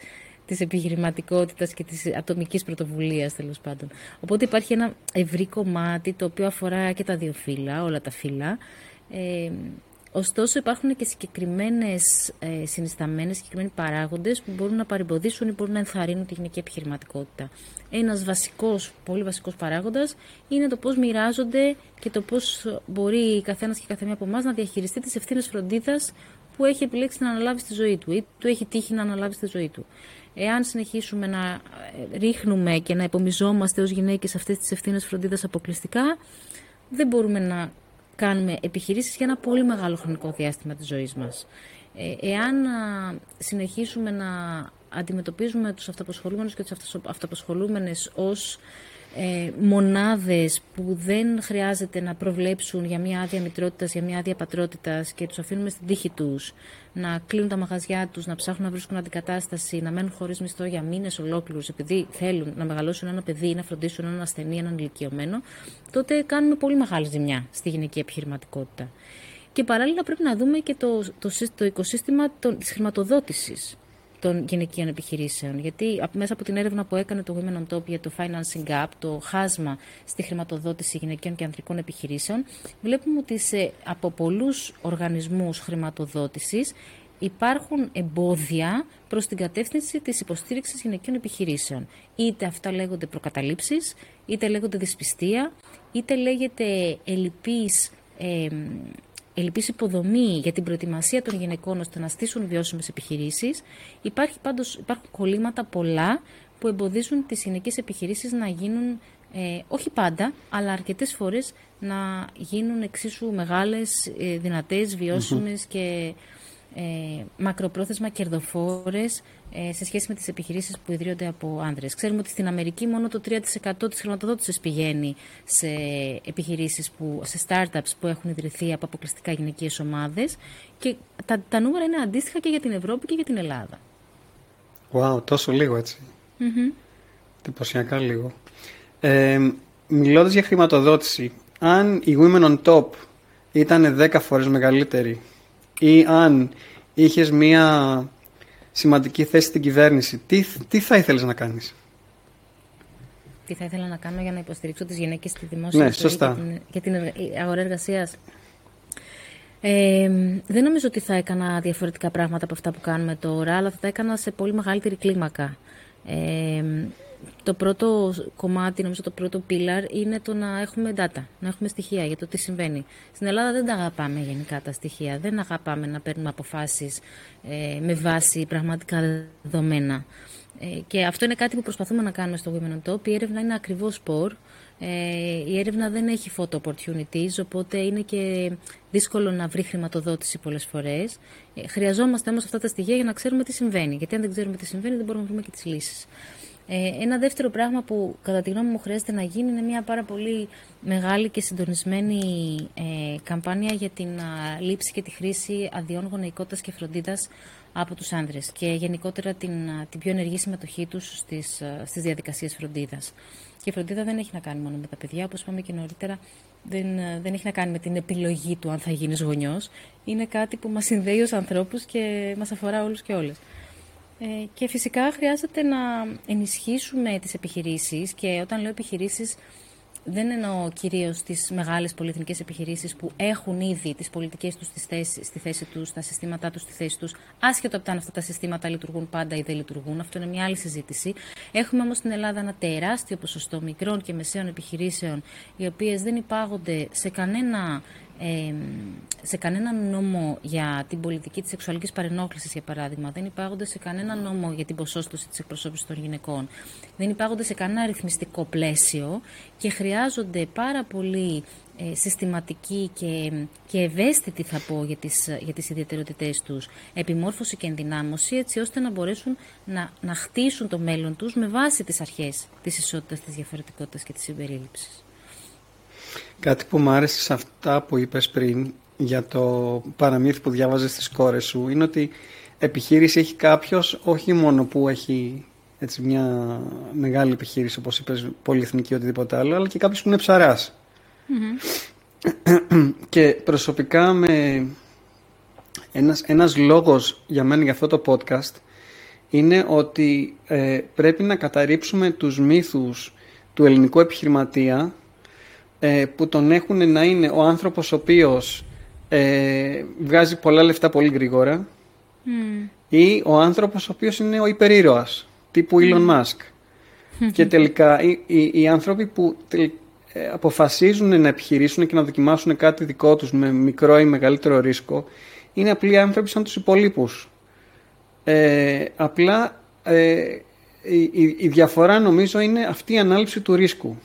της επιχειρηματικότητας και της ατομικής πρωτοβουλίας τέλος πάντων. Οπότε υπάρχει ένα ευρύ κομμάτι το οποίο αφορά και τα δύο φύλλα, όλα τα φύλλα. Ε, ωστόσο υπάρχουν και συγκεκριμένες ε, συνισταμένες, συγκεκριμένοι παράγοντες που μπορούν να παρεμποδίσουν ή μπορούν να ενθαρρύνουν τη γυναική επιχειρηματικότητα. Ένας βασικός, πολύ βασικός παράγοντας είναι το πώς μοιράζονται και το πώς μπορεί καθένας και καθεμία από εμάς να διαχειριστεί τις ευθύνες φροντίδας που έχει επιλέξει να αναλάβει στη ζωή του ή του έχει τύχει να αναλάβει στη ζωή του. Εάν συνεχίσουμε να ε, ρίχνουμε και να υπομιζόμαστε ως γυναίκες αυτές τις ευθύνες φροντίδας αποκλειστικά, δεν μπορούμε να κάνουμε επιχειρήσεις για ένα πολύ μεγάλο χρονικό διάστημα της ζωής μας. Ε, εάν συνεχίσουμε να αντιμετωπίζουμε τους αυταπασχολούμενους και τις αυταπασχολούμενες ως ε, μονάδες που δεν χρειάζεται να προβλέψουν για μια άδεια μητρότητας, για μια άδεια πατρότητας και τους αφήνουμε στην τύχη τους να κλείνουν τα μαγαζιά τους, να ψάχνουν να βρίσκουν αντικατάσταση, να μένουν χωρίς μισθό για μήνες ολόκληρους επειδή θέλουν να μεγαλώσουν ένα παιδί ή να φροντίσουν έναν ασθενή, έναν ηλικιωμένο, τότε κάνουμε πολύ μεγάλη ζημιά στη γυναική επιχειρηματικότητα. Και παράλληλα πρέπει να δούμε και το, το, το οικοσύστημα της χρηματοδότησης των γυναικείων επιχειρήσεων. Γιατί μέσα από την έρευνα που έκανε το Women on Top για το Financing Gap, το χάσμα στη χρηματοδότηση γυναικείων και ανδρικών επιχειρήσεων, βλέπουμε ότι σε, από πολλούς οργανισμούς χρηματοδότησης υπάρχουν εμπόδια προς την κατεύθυνση της υποστήριξης γυναικείων επιχειρήσεων. Είτε αυτά λέγονται προκαταλήψεις, είτε λέγονται δυσπιστία, είτε λέγεται ελλειπής ε, ελλειπή υποδομή για την προετοιμασία των γυναικών ώστε να στήσουν βιώσιμες επιχειρήσεις, υπάρχουν κολλήματα πολλά που εμποδίζουν τις γυναικές επιχειρήσεις να γίνουν, ε, όχι πάντα, αλλά αρκετές φορές να γίνουν εξίσου μεγάλες, ε, δυνατές, και ε, μακροπρόθεσμα κερδοφόρες. ε, σε σχέση με τις επιχειρήσεις που ιδρύονται από άνδρες. Ξέρουμε ότι στην Αμερική μόνο το 3% της χρηματοδότησης πηγαίνει σε επιχειρήσεις, που, σε startups που έχουν ιδρυθεί από αποκλειστικά γυναικείες ομάδες και τα, τα νούμερα είναι αντίστοιχα και για την Ευρώπη και για την Ελλάδα. Wow, τόσο λίγο έτσι. Mm-hmm. λίγο. Ε, μιλώντας για χρηματοδότηση, αν η Women on Top ήταν 10 φορές μεγαλύτερη ή αν είχες μία σημαντική θέση στην κυβέρνηση, τι, τι θα ήθελες να κάνεις; Τι θα ήθελα να κάνω για να υποστηρίξω τις γυναίκες στη δημόσια ναι, σωστά. και την, την αγορά εργασίας. Ε, δεν νομίζω ότι θα έκανα διαφορετικά πράγματα από αυτά που κάνουμε τώρα, αλλά θα τα έκανα σε πολύ μεγαλύτερη κλίμακα. Ε, το πρώτο κομμάτι, νομίζω το πρώτο πίλαρ, είναι το να έχουμε data, να έχουμε στοιχεία για το τι συμβαίνει. Στην Ελλάδα δεν τα αγαπάμε γενικά τα στοιχεία, δεν αγαπάμε να παίρνουμε αποφάσεις ε, με βάση πραγματικά δεδομένα. Ε, και αυτό είναι κάτι που προσπαθούμε να κάνουμε στο Women on Top. Η έρευνα είναι ακριβώς σπορ. Ε, η έρευνα δεν έχει photo opportunities, οπότε είναι και δύσκολο να βρει χρηματοδότηση πολλές φορές. Ε, χρειαζόμαστε όμως αυτά τα στοιχεία για να ξέρουμε τι συμβαίνει. Γιατί αν δεν ξέρουμε τι συμβαίνει δεν μπορούμε να βρούμε και τις λύσεις. Ε, ένα δεύτερο πράγμα που κατά τη γνώμη μου χρειάζεται να γίνει είναι μια πάρα πολύ μεγάλη και συντονισμένη ε, καμπάνια για την λήψη και τη χρήση αδειών γονεϊκότητας και φροντίδας από τους άνδρες και γενικότερα την, την πιο ενεργή συμμετοχή τους στις, στις διαδικασίες φροντίδας. Και η φροντίδα δεν έχει να κάνει μόνο με τα παιδιά, όπως είπαμε και νωρίτερα, δεν, δεν έχει να κάνει με την επιλογή του αν θα γίνεις γονιός. Είναι κάτι που μας συνδέει ως ανθρώπους και μας αφορά όλους και όλες. Ε, και φυσικά χρειάζεται να ενισχύσουμε τις επιχειρήσεις και όταν λέω επιχειρήσεις δεν εννοώ κυρίως τις μεγάλες πολυεθνικές επιχειρήσεις που έχουν ήδη τις πολιτικές τους στη θέση, στη θέση τους, τα συστήματά τους στη θέση τους, άσχετο από αν αυτά τα συστήματα λειτουργούν πάντα ή δεν λειτουργούν. Αυτό είναι μια άλλη συζήτηση. Έχουμε όμως στην Ελλάδα ένα τεράστιο ποσοστό μικρών και μεσαίων επιχειρήσεων, οι οποίες δεν υπάγονται σε κανένα σε κανέναν νόμο για την πολιτική της σεξουαλικής παρενόχλησης, για παράδειγμα. Δεν υπάγονται σε κανέναν νόμο για την ποσόστοση της εκπροσώπησης των γυναικών. Δεν υπάγονται σε κανένα αριθμιστικό πλαίσιο και χρειάζονται πάρα πολύ ε, συστηματική και, και ευαίσθητη, θα πω, για τις, για τις ιδιαιτερότητές τους, επιμόρφωση και ενδυνάμωση, έτσι ώστε να μπορέσουν να, να χτίσουν το μέλλον τους με βάση τις αρχές της ισότητας, της διαφορετικότητας και της συμπερίληψης. Κάτι που μου άρεσε σε αυτά που είπες πριν για το παραμύθι που διάβαζες στις κόρες σου είναι ότι επιχείρηση έχει κάποιος όχι μόνο που έχει έτσι μια μεγάλη επιχείρηση όπως είπες πολυεθνική οτιδήποτε άλλο αλλά και κάποιος που είναι ψαράς. και προσωπικά με ένας, ένας λόγος για μένα για αυτό το podcast είναι ότι ε, πρέπει να καταρρύψουμε τους μύθους του ελληνικού επιχειρηματία ε, που τον έχουν να είναι ο άνθρωπος ο οποίος ε, βγάζει πολλά λεφτά πολύ γρήγορα ή ο άνθρωπος ο οποίος είναι ο υπερήρωας τύπου Elon Musk. Και τελικά οι, οι, οι άνθρωποι που ε, αποφασίζουν να επιχειρήσουν και να δοκιμάσουν κάτι δικό τους με μικρό ή μεγαλύτερο ρίσκο είναι απλοί άνθρωποι σαν τους υπολείπους. Ε, απλά ε, η, η, διαφορά νομίζω είναι αυτή η ανάληψη του ρίσκου.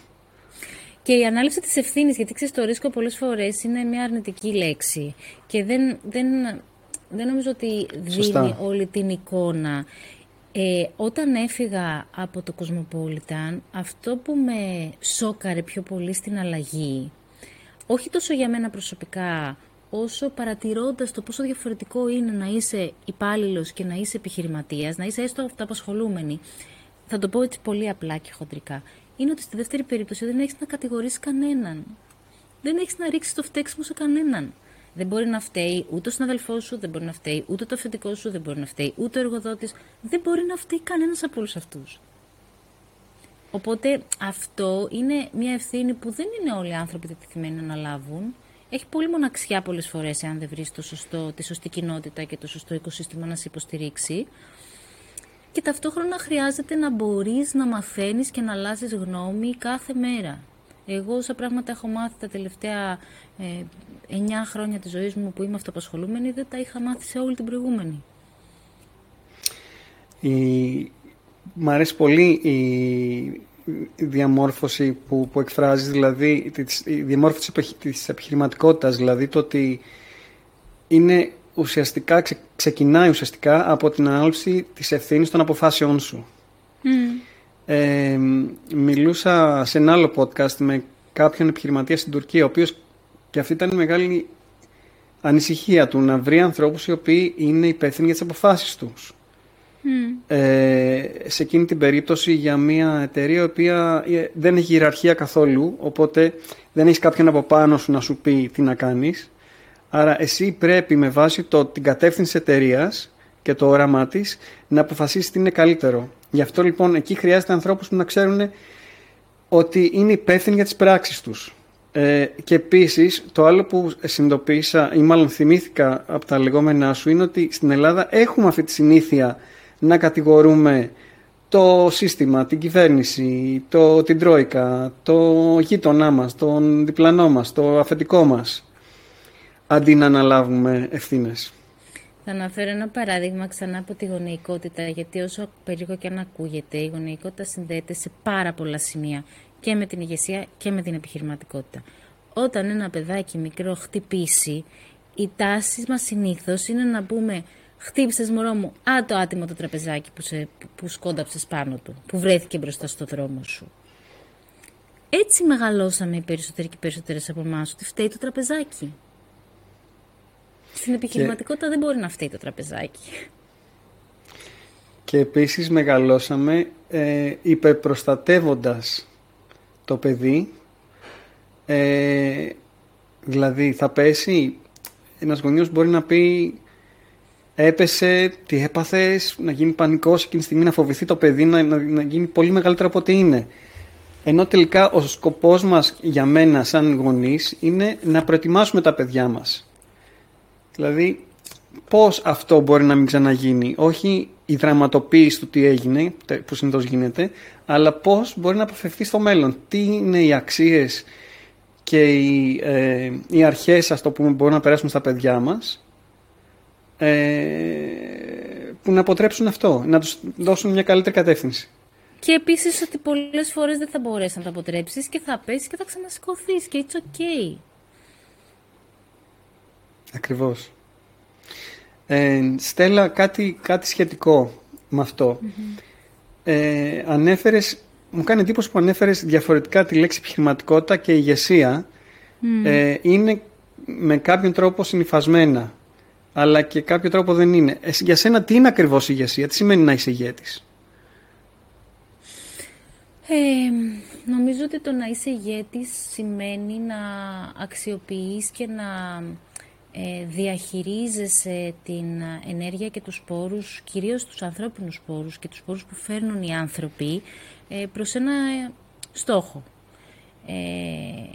Και η ανάληψη της ευθύνης, γιατί ξέρεις το ρίσκο πολλές φορές είναι μια αρνητική λέξη και δεν, δεν, δεν νομίζω ότι δίνει όλη την εικόνα. Ε, όταν έφυγα από το Cosmopolitan, αυτό που με σόκαρε πιο πολύ στην αλλαγή, όχι τόσο για μένα προσωπικά, όσο παρατηρώντας το πόσο διαφορετικό είναι να είσαι υπάλληλος και να είσαι επιχειρηματίας, να είσαι έστω αυτοαπασχολούμενη, θα το πω έτσι πολύ απλά και χοντρικά, είναι ότι στη δεύτερη περίπτωση δεν έχεις να κατηγορήσεις κανέναν. Δεν έχεις να ρίξεις το φταίξιμο σε κανέναν. Δεν μπορεί να φταίει ούτε ο συναδελφός σου, δεν μπορεί να φταίει ούτε το αφεντικό σου, δεν μπορεί να φταίει ούτε ο εργοδότης, δεν μπορεί να φταίει κανένας από όλους αυτούς. Οπότε αυτό είναι μια ευθύνη που δεν είναι όλοι οι άνθρωποι διατεθειμένοι να αναλάβουν. Έχει πολύ μοναξιά πολλές φορές, εάν δεν βρεις τη σωστή κοινότητα και το σωστό οικοσύστημα να σε υποστηρίξει. Και ταυτόχρονα χρειάζεται να μπορείς να μαθαίνεις και να αλλάζεις γνώμη κάθε μέρα. Εγώ όσα πράγματα έχω μάθει τα τελευταία ε, 9 χρόνια της ζωής μου που είμαι αυτοπασχολούμενη δεν τα είχα μάθει σε όλη την προηγούμενη. Η... Μ' αρέσει πολύ η διαμόρφωση που, που εκφράζεις, δηλαδή η διαμόρφωση της επιχειρηματικότητας, δηλαδή το ότι είναι ουσιαστικά, ξεκινάει ουσιαστικά από την ανάλυση της ευθύνης των αποφάσεών σου. Ε, μιλούσα σε ένα άλλο podcast με κάποιον επιχειρηματία στην Τουρκία, ο οποίος και αυτή ήταν η μεγάλη ανησυχία του, να βρει ανθρώπους οι οποίοι είναι υπεύθυνοι για τις αποφάσεις τους. Ε, σε εκείνη την περίπτωση για μια εταιρεία η οποία ε, δεν έχει ιεραρχία καθόλου, οπότε δεν έχεις κάποιον από πάνω σου να σου πει τι να κάνεις. Άρα εσύ πρέπει με βάση το, την κατεύθυνση εταιρείας και το όραμά της να αποφασίσεις τι είναι καλύτερο. Γι' αυτό λοιπόν εκεί χρειάζεται ανθρώπους που να ξέρουν ότι είναι υπεύθυνοι για τις πράξεις τους. Ε, και επίσης το άλλο που συνειδητοποίησα ή μάλλον θυμήθηκα από τα λεγόμενά σου είναι ότι στην Ελλάδα έχουμε αυτή τη συνήθεια να κατηγορούμε το σύστημα, την κυβέρνηση, το, την τρόικα, το γείτονά μας, τον διπλανό μας, το αφεντικό μας αντί να αναλάβουμε ευθύνες. Θα αναφέρω ένα παράδειγμα ξανά από τη γονεϊκότητα, γιατί όσο περίεργο και αν ακούγεται, η γονεϊκότητα συνδέεται σε πάρα πολλά σημεία και με την ηγεσία και με την επιχειρηματικότητα. Όταν ένα παιδάκι μικρό χτυπήσει, η τάση μας συνήθως είναι να πούμε χτύπησες μωρό μου, α το άτιμο το τραπεζάκι που, σε, που σκόνταψες πάνω του, που βρέθηκε μπροστά στο δρόμο σου. Έτσι μεγαλώσαμε οι περισσότεροι και περισσότερες από εμάς, ότι φταίει το τραπεζάκι. Στην επιχειρηματικότητα δεν μπορεί να φταίει το τραπεζάκι. Και επίσης μεγαλώσαμε ε, υπερπροστατεύοντας το παιδί. Ε, δηλαδή θα πέσει, ένας γονιός μπορεί να πει έπεσε, τι έπαθες, να γίνει πανικός εκείνη τη στιγμή, να φοβηθεί το παιδί, να, να, να γίνει πολύ μεγαλύτερο από ό,τι είναι. Ενώ τελικά ο σκοπός μας για μένα σαν γονείς είναι να προετοιμάσουμε τα παιδιά μας Δηλαδή, πώς αυτό μπορεί να μην ξαναγίνει; Όχι η δραματοποίηση του τι έγινε, που συνήθως γίνεται, αλλά πώς μπορεί να αποφευθεί στο μέλλον; Τι είναι οι αξίες και οι, ε, οι αρχές, ας το πούμε, μπορούν να περάσουν στα παιδιά μας ε, που να αποτρέψουν αυτό, να τους δώσουν μια καλύτερη κατεύθυνση; Και επίσης ότι πολλές φορές δεν θα μπορέσεις να το αποτρέψεις και θα πέσεις και θα ξανασηκωθείς και it's okay. Ακριβώς. Ε, Στέλλα, κάτι, κάτι σχετικό με αυτό. Ε, ανέφερες, μου κάνει εντύπωση που ανέφερες διαφορετικά τη λέξη επιχειρηματικότητα και ηγεσία. Ε, είναι με κάποιον τρόπο συνειφασμένα, αλλά και κάποιο τρόπο δεν είναι. Ε, για σένα τι είναι ακριβώς η ηγεσία, τι σημαίνει να είσαι ηγέτης; Ε, νομίζω ότι το να είσαι ηγέτης σημαίνει να αξιοποιείς και να ε, διαχειρίζεσαι την ενέργεια και τους σπόρους, κυρίως τους ανθρώπινους σπόρους και τους σπόρους που φέρνουν οι άνθρωποι ε, προς ένα στόχο. Ε,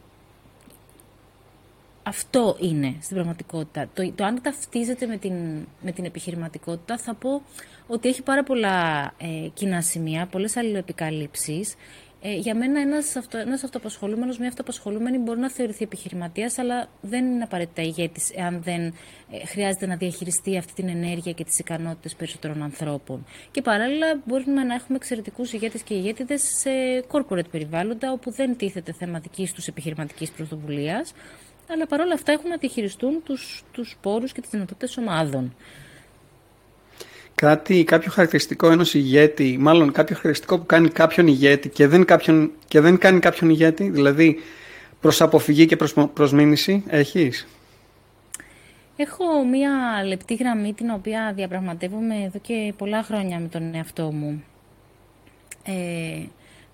αυτό είναι στην πραγματικότητα. Το, το αν ταυτίζεται με την, με την επιχειρηματικότητα θα πω ότι έχει πάρα πολλά ε, κοινά σημεία, πολλές αλληλοεπικαλύψεις ε, για μένα ένας, αυτο, ένας αυτοαπασχολούμενος, μια αυτοαπασχολούμενη μπορεί να θεωρηθεί επιχειρηματίας, αλλά δεν είναι απαραίτητα ηγέτης εάν δεν ε, χρειάζεται να διαχειριστεί αυτή την ενέργεια και τις ικανότητες περισσότερων ανθρώπων. Και παράλληλα μπορούμε να έχουμε εξαιρετικούς ηγέτες και ηγέτιδες σε corporate περιβάλλοντα, όπου δεν τίθεται θέμα δικής τους επιχειρηματικής πρωτοβουλίας, αλλά παρόλα αυτά έχουν να διαχειριστούν τους, τους πόρους και τις δυνατότητες ομάδων κάτι, κάποιο χαρακτηριστικό ενός ηγέτη, μάλλον κάποιο χαρακτηριστικό που κάνει κάποιον ηγέτη και δεν, κάποιον, και δεν κάνει κάποιον ηγέτη, δηλαδή προς αποφυγή και προς, προς μίμηση, έχεις; Έχω μία λεπτή γραμμή την οποία διαπραγματεύομαι εδώ και πολλά χρόνια με τον εαυτό μου. Ε,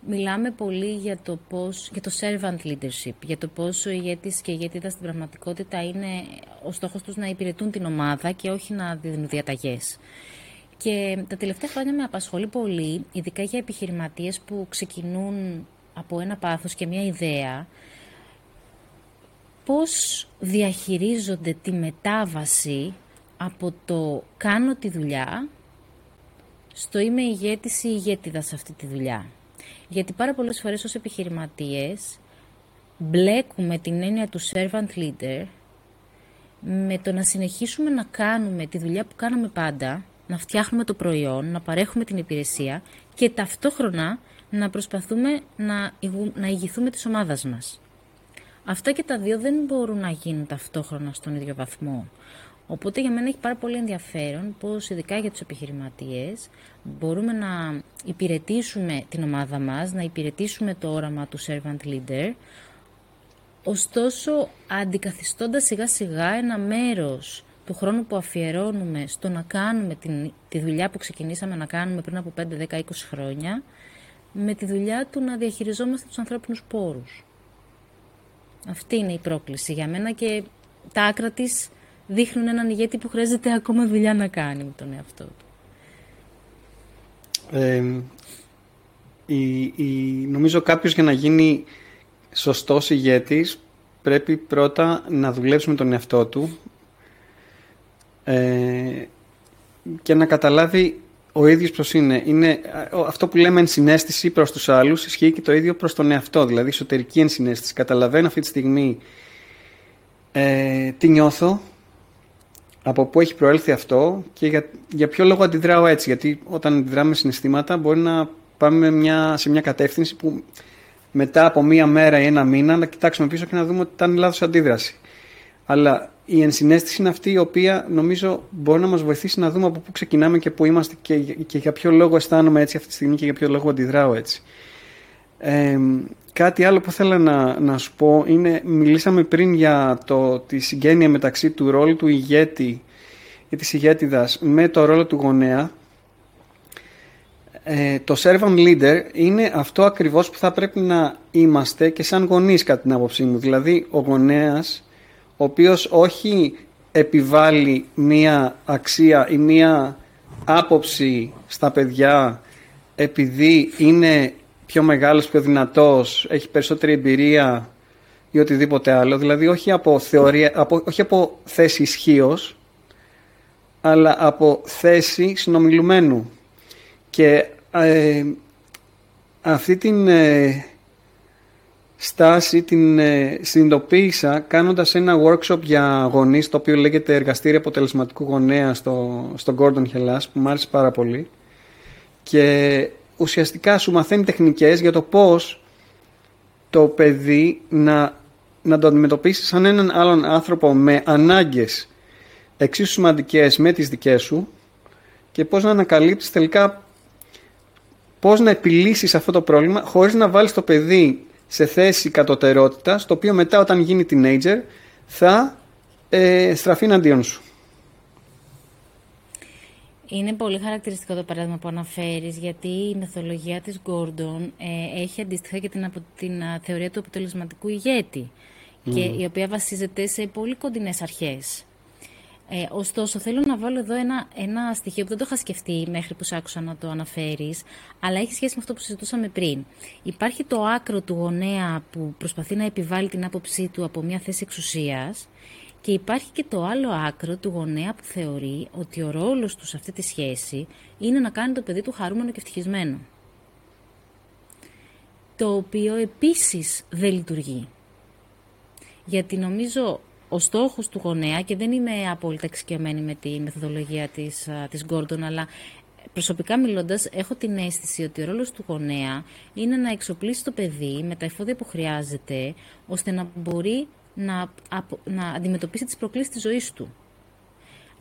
μιλάμε πολύ για το, πώς, για το servant leadership, για το πόσο ο ηγέτης και η ηγέτηδα στην πραγματικότητα είναι ο στόχος τους να υπηρετούν την ομάδα και όχι να δίνουν διαταγές. Και τα τελευταία χρόνια με απασχολεί πολύ, ειδικά για επιχειρηματίες που ξεκινούν από ένα πάθος και μια ιδέα, πώς διαχειρίζονται τη μετάβαση από το κάνω τη δουλειά στο είμαι ηγέτης ή ηγέτιδα σε αυτή τη δουλειά. Γιατί πάρα πολλές φορές ως επιχειρηματίες μπλέκουμε την έννοια του servant leader με το να συνεχίσουμε να κάνουμε τη δουλειά που κάναμε πάντα να φτιάχνουμε το προϊόν, να παρέχουμε την υπηρεσία και ταυτόχρονα να προσπαθούμε να, να ηγηθούμε της ομάδας μας. Αυτά και τα δύο δεν μπορούν να γίνουν ταυτόχρονα στον ίδιο βαθμό. Οπότε για μένα έχει πάρα πολύ ενδιαφέρον πως ειδικά για τους επιχειρηματίες μπορούμε να υπηρετήσουμε την ομάδα μας, να υπηρετήσουμε το όραμα του servant leader, ωστόσο αντικαθιστώντας σιγά σιγά ένα μέρος του χρόνου που αφιερώνουμε στο να κάνουμε την, τη δουλειά που ξεκινήσαμε να κάνουμε πριν από 5, 10, 20 χρόνια, με τη δουλειά του να διαχειριζόμαστε τους ανθρώπινους πόρους. Αυτή είναι η πρόκληση για μένα και τα άκρα της δείχνουν έναν ηγέτη που χρειάζεται ακόμα δουλειά να κάνει με τον εαυτό του. Ε, η, η, νομίζω κάποιος για να γίνει σωστός ηγέτης πρέπει πρώτα να δουλέψει με τον εαυτό του ε, και να καταλάβει ο ίδιος πώς είναι. είναι. Αυτό που λέμε ενσυναίσθηση προς τους άλλους ισχύει και το ίδιο προς τον εαυτό, δηλαδή εσωτερική ενσυναίσθηση. Καταλαβαίνω αυτή τη στιγμή ε, τι νιώθω, από πού έχει προέλθει αυτό και για, για ποιο λόγο αντιδράω έτσι. Γιατί όταν αντιδράμε συναισθήματα μπορεί να πάμε μια, σε μια κατεύθυνση που μετά από μία μέρα ή ένα μήνα να κοιτάξουμε πίσω και να δούμε ότι ήταν λάθος αντίδραση. Αλλά η ενσυναίσθηση είναι αυτή η οποία νομίζω μπορεί να μας βοηθήσει να δούμε από πού ξεκινάμε και πού είμαστε και, και για ποιο λόγο αισθάνομαι έτσι αυτή τη στιγμή και για ποιο λόγο αντιδράω έτσι. Ε, κάτι άλλο που θέλω να, να σου πω είναι, μιλήσαμε πριν για το, τη συγγένεια μεταξύ του ρόλου του ηγέτη ή της ηγέτιδας με το ρόλο του γονέα. Ε, το servant leader είναι αυτό ακριβώς που θα πρέπει να είμαστε και σαν γονείς κατά την άποψή μου. Δηλαδή ο γονέας ο οποίος όχι επιβάλλει μία αξία ή μία άποψη στα παιδιά επειδή είναι πιο μεγάλος, πιο δυνατός, έχει περισσότερη εμπειρία ή οτιδήποτε άλλο. Δηλαδή όχι από, θεωρία, από, όχι από θέση ισχύως, αλλά από θέση συνομιλουμένου. Και ε, αυτή την, ε, στάση την ε, συνειδητοποίησα κάνοντας ένα workshop για γονείς το οποίο λέγεται Εργαστήρια Αποτελεσματικού Γονέα στο, στο Gordon Hellas που μου άρεσε πάρα πολύ. Και ουσιαστικά σου μαθαίνει τεχνικές για το πώς το παιδί να, να το αντιμετωπίσει σαν έναν άλλον άνθρωπο με ανάγκες εξίσου σημαντικές με τις δικές σου και πώς να ανακαλύψεις τελικά πώς να επιλύσεις αυτό το πρόβλημα χωρίς να βάλεις το παιδί σε θέση κατωτερότητας, το οποίο μετά όταν γίνει teenager θα ε, στραφεί εναντίον σου. Είναι πολύ χαρακτηριστικό το παράδειγμα που αναφέρεις, γιατί η μεθολογία της Gordon ε, έχει αντίστοιχα και την, από, την θεωρία του αποτελεσματικού ηγέτη, και η οποία βασίζεται σε πολύ κοντινές αρχές. Ε, ωστόσο, θέλω να βάλω εδώ ένα, ένα στοιχείο που δεν το είχα σκεφτεί μέχρι που σ' άκουσα να το αναφέρεις, αλλά έχει σχέση με αυτό που συζητούσαμε πριν. Υπάρχει το άκρο του γονέα που προσπαθεί να επιβάλλει την άποψή του από μια θέση εξουσίας και υπάρχει και το άλλο άκρο του γονέα που θεωρεί ότι ο ρόλος του σε αυτή τη σχέση είναι να κάνει το παιδί του χαρούμενο και ευτυχισμένο. Το οποίο επίσης δεν λειτουργεί. Γιατί νομίζω ο στόχος του γονέα, και δεν είμαι απόλυτα εξοικειωμένη με τη μεθοδολογία της, της Gordon, αλλά προσωπικά μιλώντας έχω την αίσθηση ότι ο ρόλος του γονέα είναι να εξοπλίσει το παιδί με τα εφόδια που χρειάζεται, ώστε να μπορεί να, να αντιμετωπίσει τις προκλήσεις της ζωής του.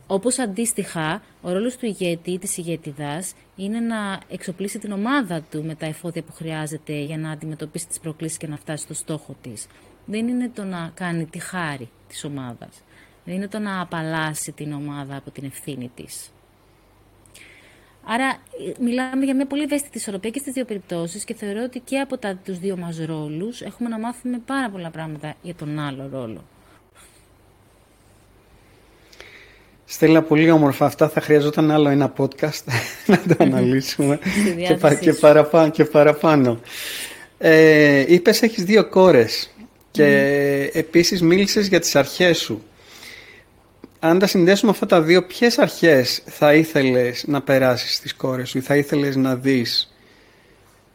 Όπως αντίστοιχα, ο ρόλος του ηγέτη ή της ηγέτιδας είναι να εξοπλίσει την ομάδα του με τα εφόδια που χρειάζεται για να αντιμετωπίσει τις προκλήσεις και να φτάσει στο στόχο της. Δεν είναι το να κάνει τη χάρη της ομάδας. Δεν είναι το να απαλλάσει την ομάδα από την ευθύνη της. Άρα μιλάμε για μια πολύ ευαίσθητη ισορροπία και στις δύο περιπτώσεις και θεωρώ ότι και από τα, τους δύο μας ρόλους έχουμε να μάθουμε πάρα πολλά πράγματα για τον άλλο ρόλο. Στέλλα, πολύ όμορφα αυτά. Θα χρειαζόταν άλλο ένα podcast να το αναλύσουμε και, πα, και, παραπάνω, και παραπάνω. Ε, είπες έχεις δύο κόρες και mm. επίσης μίλησες για τις αρχές σου. Αν τα συνδέσουμε αυτά τα δύο, ποιες αρχές θα ήθελες να περάσεις στις κόρες σου ή θα ήθελες να δεις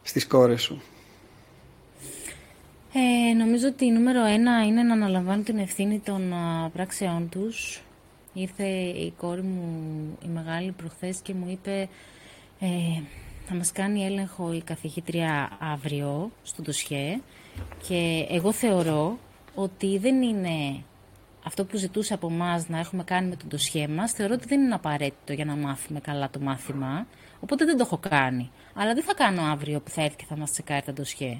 στις κόρες σου; Ε, νομίζω ότι η νούμερο ένα είναι να αναλαμβάνουν την ευθύνη των α, πράξεών τους. Ήρθε η κόρη μου, η μεγάλη προχθές και μου είπε ε, θα μας κάνει έλεγχο η καθηγήτρια αύριο στο ντοσιέ και εγώ θεωρώ ότι δεν είναι αυτό που ζητούσε από εμά να έχουμε κάνει με τον ντοσιέ μας, θεωρώ ότι δεν είναι απαραίτητο για να μάθουμε καλά το μάθημα. Οπότε δεν το έχω κάνει. Αλλά δεν θα κάνω αύριο που θα έρθει και θα μας τσεκάρει τα ντοσιέ.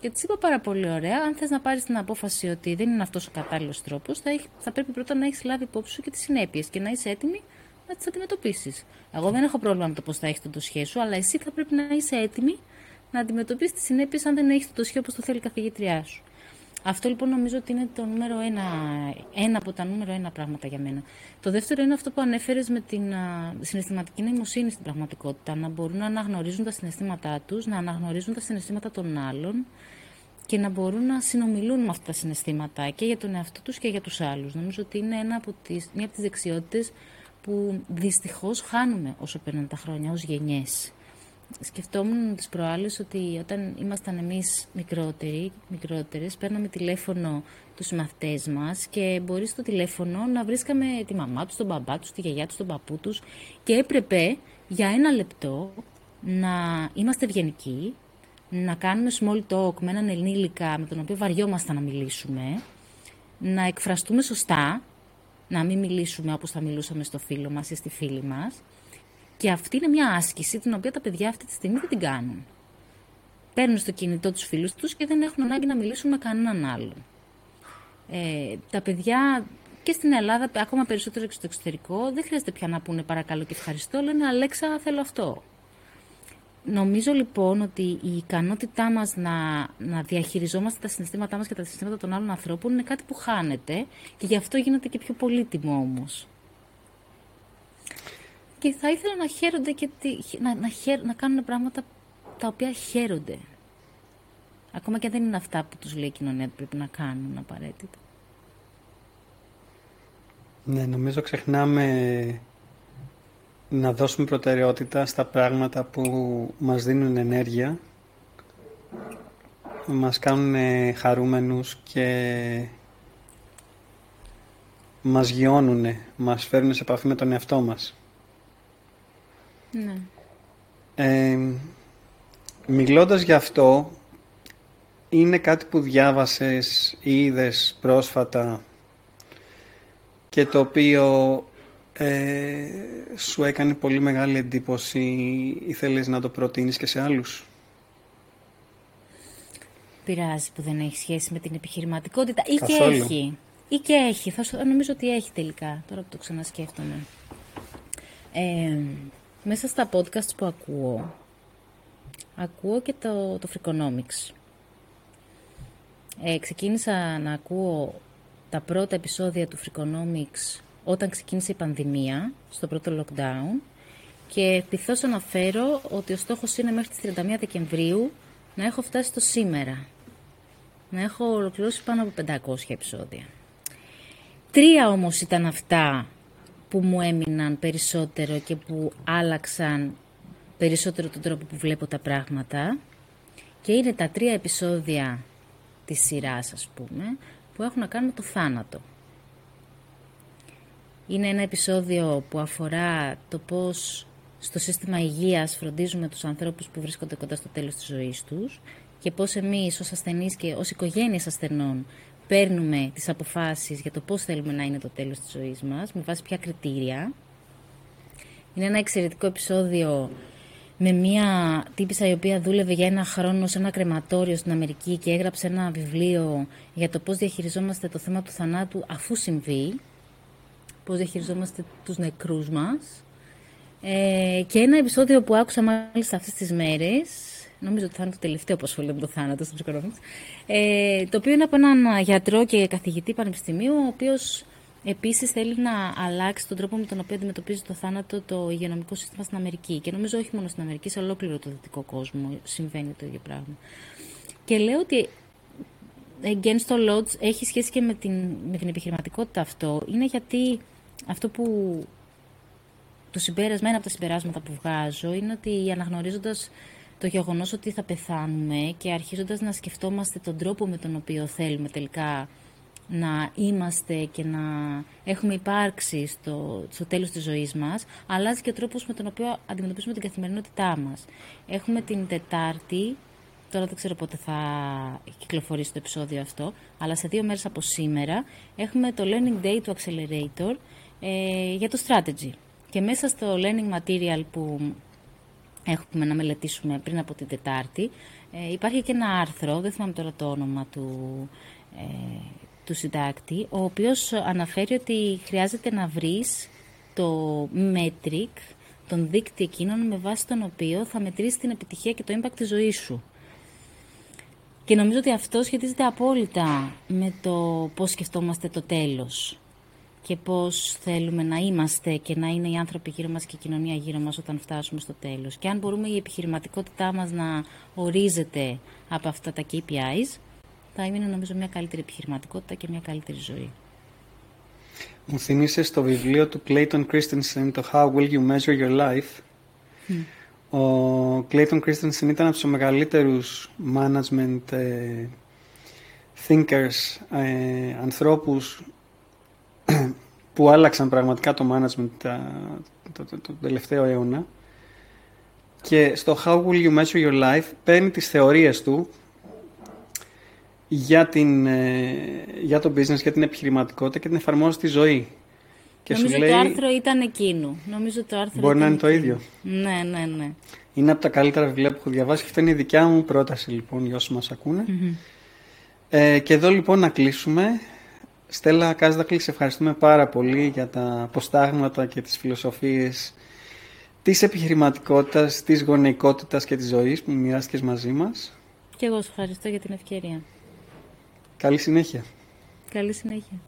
Και της είπα πάρα πολύ ωραία, αν θες να πάρεις την απόφαση ότι δεν είναι αυτός ο κατάλληλος τρόπος, θα, θα πρέπει πρώτα να έχεις λάβει υπόψη σου και τις συνέπειες και να είσαι έτοιμη να τις αντιμετωπίσεις. Εγώ δεν έχω πρόβλημα με το πώς θα έχεις το ντοσιέ σου, αλλά εσύ θα πρέπει να είσαι έτοιμη να αντιμετωπίσεις τις συνέπειες αν δεν έχεις το ντοσιέ όπως το θέλει η καθηγήτριά σου. Αυτό λοιπόν νομίζω ότι είναι το νούμερο ένα, ένα από τα νούμερο ένα πράγματα για μένα. Το δεύτερο είναι αυτό που ανέφερες με την α, συναισθηματική νοημοσύνη στην πραγματικότητα. Να μπορούν να αναγνωρίζουν τα συναισθήματά τους, να αναγνωρίζουν τα συναισθήματα των άλλων και να μπορούν να συνομιλούν με αυτά τα συναισθήματα και για τον εαυτό τους και για τους άλλους. Νομίζω ότι είναι ένα από τις, μια από τις δεξιότητες που δυστυχώς χάνουμε όσο περνάνε τα χρόνια ως γενιές. Σκεφτόμουν τις προάλλες ότι όταν ήμασταν εμείς μικρότεροι, μικρότερες, παίρναμε τηλέφωνο τους μαθητές μας και μπορεί στο τηλέφωνο να βρίσκαμε τη μαμά τους, τον μπαμπά τους, τη γιαγιά τους, τον παππού τους και έπρεπε για ένα λεπτό να είμαστε ευγενικοί, να κάνουμε small talk με έναν ενήλικα με τον οποίο βαριόμασταν να μιλήσουμε, να εκφραστούμε σωστά, να μην μιλήσουμε όπως θα μιλούσαμε στο φίλο μας ή στη φίλη μας και αυτή είναι μια άσκηση την οποία τα παιδιά αυτή τη στιγμή δεν την κάνουν. Παίρνουν στο κινητό τους φίλους τους και δεν έχουν ανάγκη να μιλήσουν με κανέναν άλλον. Ε, τα παιδιά και στην Ελλάδα, ακόμα περισσότερο και στο εξωτερικό, δεν χρειάζεται πια να πούνε παρακαλώ και ευχαριστώ, λένε Αλέξα θέλω αυτό. Νομίζω λοιπόν ότι η ικανότητά μας να, να διαχειριζόμαστε τα συναισθήματά μας και τα συναισθήματα των άλλων ανθρώπων είναι κάτι που χάνεται και γι' αυτό γίνεται και πιο πολύτιμο όμως και θα ήθελα να χαίρονται και να, να, να κάνουν πράγματα τα οποία χαίρονται. Ακόμα και δεν είναι αυτά που τους λέει η κοινωνία ότι πρέπει να κάνουν απαραίτητα. Ναι, νομίζω ξεχνάμε να δώσουμε προτεραιότητα στα πράγματα που μας δίνουν ενέργεια μας κάνουν χαρούμενους και μας γιώνουν, μας φέρνουν σε επαφή με τον εαυτό μας. Ναι. Ε, μιλώντας γι' αυτό, είναι κάτι που διάβασες ή είδες πρόσφατα και το οποίο ε, σου έκανε πολύ μεγάλη εντύπωση ή θέλεις να το προτείνεις και σε άλλους; Πειράζει που δεν έχει σχέση με την επιχειρηματικότητα ή και έχει. Ή και έχει. Θα νομίζω ότι έχει τελικά, τώρα που το ξανασκέφτομαι. Ε, μέσα στα podcasts που ακούω, ακούω και το, το Freakonomics. Ε, ξεκίνησα να ακούω τα πρώτα επεισόδια του Freakonomics όταν ξεκίνησε η πανδημία, στο πρώτο lockdown και πειθώς αναφέρω ότι ο στόχος είναι μέχρι τις 31 Δεκεμβρίου να έχω φτάσει στο σήμερα. Να έχω ολοκληρώσει πάνω από 500 επεισόδια. Τρία όμως ήταν αυτά που μου έμειναν περισσότερο και που άλλαξαν περισσότερο τον τρόπο που βλέπω τα πράγματα και είναι τα τρία επεισόδια της σειράς ας πούμε που έχουν να κάνουν με το θάνατο. Είναι ένα επεισόδιο που αφορά το πώς στο σύστημα υγείας φροντίζουμε τους ανθρώπους που βρίσκονται κοντά στο τέλος της ζωής τους και πώς εμείς ως ασθενείς και ως οικογένειες ασθενών παίρνουμε τις αποφάσεις για το πώς θέλουμε να είναι το τέλος της ζωής μας, με βάση ποια κριτήρια. Είναι ένα εξαιρετικό επεισόδιο με μια τύπησα η οποία δούλευε για ένα χρόνο σε ένα κρεματόριο στην Αμερική και έγραψε ένα βιβλίο για το πώς διαχειριζόμαστε το θέμα του θανάτου αφού συμβεί, πώς διαχειριζόμαστε τους νεκρούς μας. Ε, και ένα επεισόδιο που άκουσα μάλιστα αυτές τις μέρες, νομίζω ότι θα είναι το τελευταίο που ασχολείται με το θάνατο στο Psychonomics, ε, το οποίο είναι από έναν γιατρό και καθηγητή πανεπιστημίου, ο οποίος Επίσης, θέλει να αλλάξει τον τρόπο με τον οποίο αντιμετωπίζει το θάνατο το υγειονομικό σύστημα στην Αμερική. Και νομίζω όχι μόνο στην Αμερική, σε ολόκληρο το δυτικό κόσμο συμβαίνει το ίδιο πράγμα. Και λέω ότι against the Lodge έχει σχέση και με την, με την επιχειρηματικότητα αυτό. Είναι γιατί αυτό που το συμπέρασμα, ένα από τα συμπεράσματα που βγάζω είναι ότι αναγνωρίζοντας το γεγονός ότι θα πεθάνουμε και αρχίζοντας να σκεφτόμαστε τον τρόπο με τον οποίο θέλουμε τελικά να είμαστε και να έχουμε υπάρξει στο, στο τέλος της ζωής μας, αλλάζει και ο τρόπος με τον οποίο αντιμετωπίζουμε την καθημερινότητά μας. Έχουμε την Τετάρτη, τώρα δεν ξέρω πότε θα κυκλοφορήσει το επεισόδιο αυτό, αλλά σε δύο μέρες από σήμερα έχουμε το Learning Day του Accelerator ε, για το Strategy. Και μέσα στο Learning Material που έχουμε να μελετήσουμε πριν από την Τετάρτη, ε, υπάρχει και ένα άρθρο, δεν θυμάμαι τώρα το όνομα του, ε, του συντάκτη, ο οποίος αναφέρει ότι χρειάζεται να βρεις το metric, τον δείκτη εκείνον με βάση τον οποίο θα μετρήσεις την επιτυχία και το impact της ζωής σου. Και νομίζω ότι αυτό σχετίζεται απόλυτα με το πώς σκεφτόμαστε το τέλος και πώς θέλουμε να είμαστε και να είναι οι άνθρωποι γύρω μας και η κοινωνία γύρω μας όταν φτάσουμε στο τέλος. Και αν μπορούμε η επιχειρηματικότητά μας να ορίζεται από αυτά τα KPIs, θα έμεινε νομίζω μια καλύτερη επιχειρηματικότητα και μια καλύτερη ζωή. Μου θύμισε στο βιβλίο του Clayton Christensen το How Will You Measure Your Life; Ο Clayton Christensen ήταν από τους μεγαλύτερους management ε, thinkers, ε, ανθρώπους που άλλαξαν πραγματικά το management το, το, το, τελευταίο αιώνα. Και στο How Will You Measure Your Life παίρνει τις θεωρίες του για, την, ε, για το business, για την επιχειρηματικότητα και την εφαρμόζει στη ζωή. Και Νομίζω σου λέει, το άρθρο ήταν εκείνο. Νομίζω το άρθρο μπορεί να είναι το ίδιο. Ναι, ναι, ναι. Είναι από τα καλύτερα βιβλία που έχω διαβάσει και αυτή είναι η δικιά μου πρόταση λοιπόν για όσους μας ακούνε. Ε, και εδώ λοιπόν να κλείσουμε. Στέλλα Κάζδακλη, σε ευχαριστούμε πάρα πολύ για τα αποστάγματα και τις φιλοσοφίες της επιχειρηματικότητας, της γονεϊκότητας και της ζωής που μοιράστηκες μαζί μας. Και εγώ σου ευχαριστώ για την ευκαιρία. Καλή συνέχεια. Καλή συνέχεια.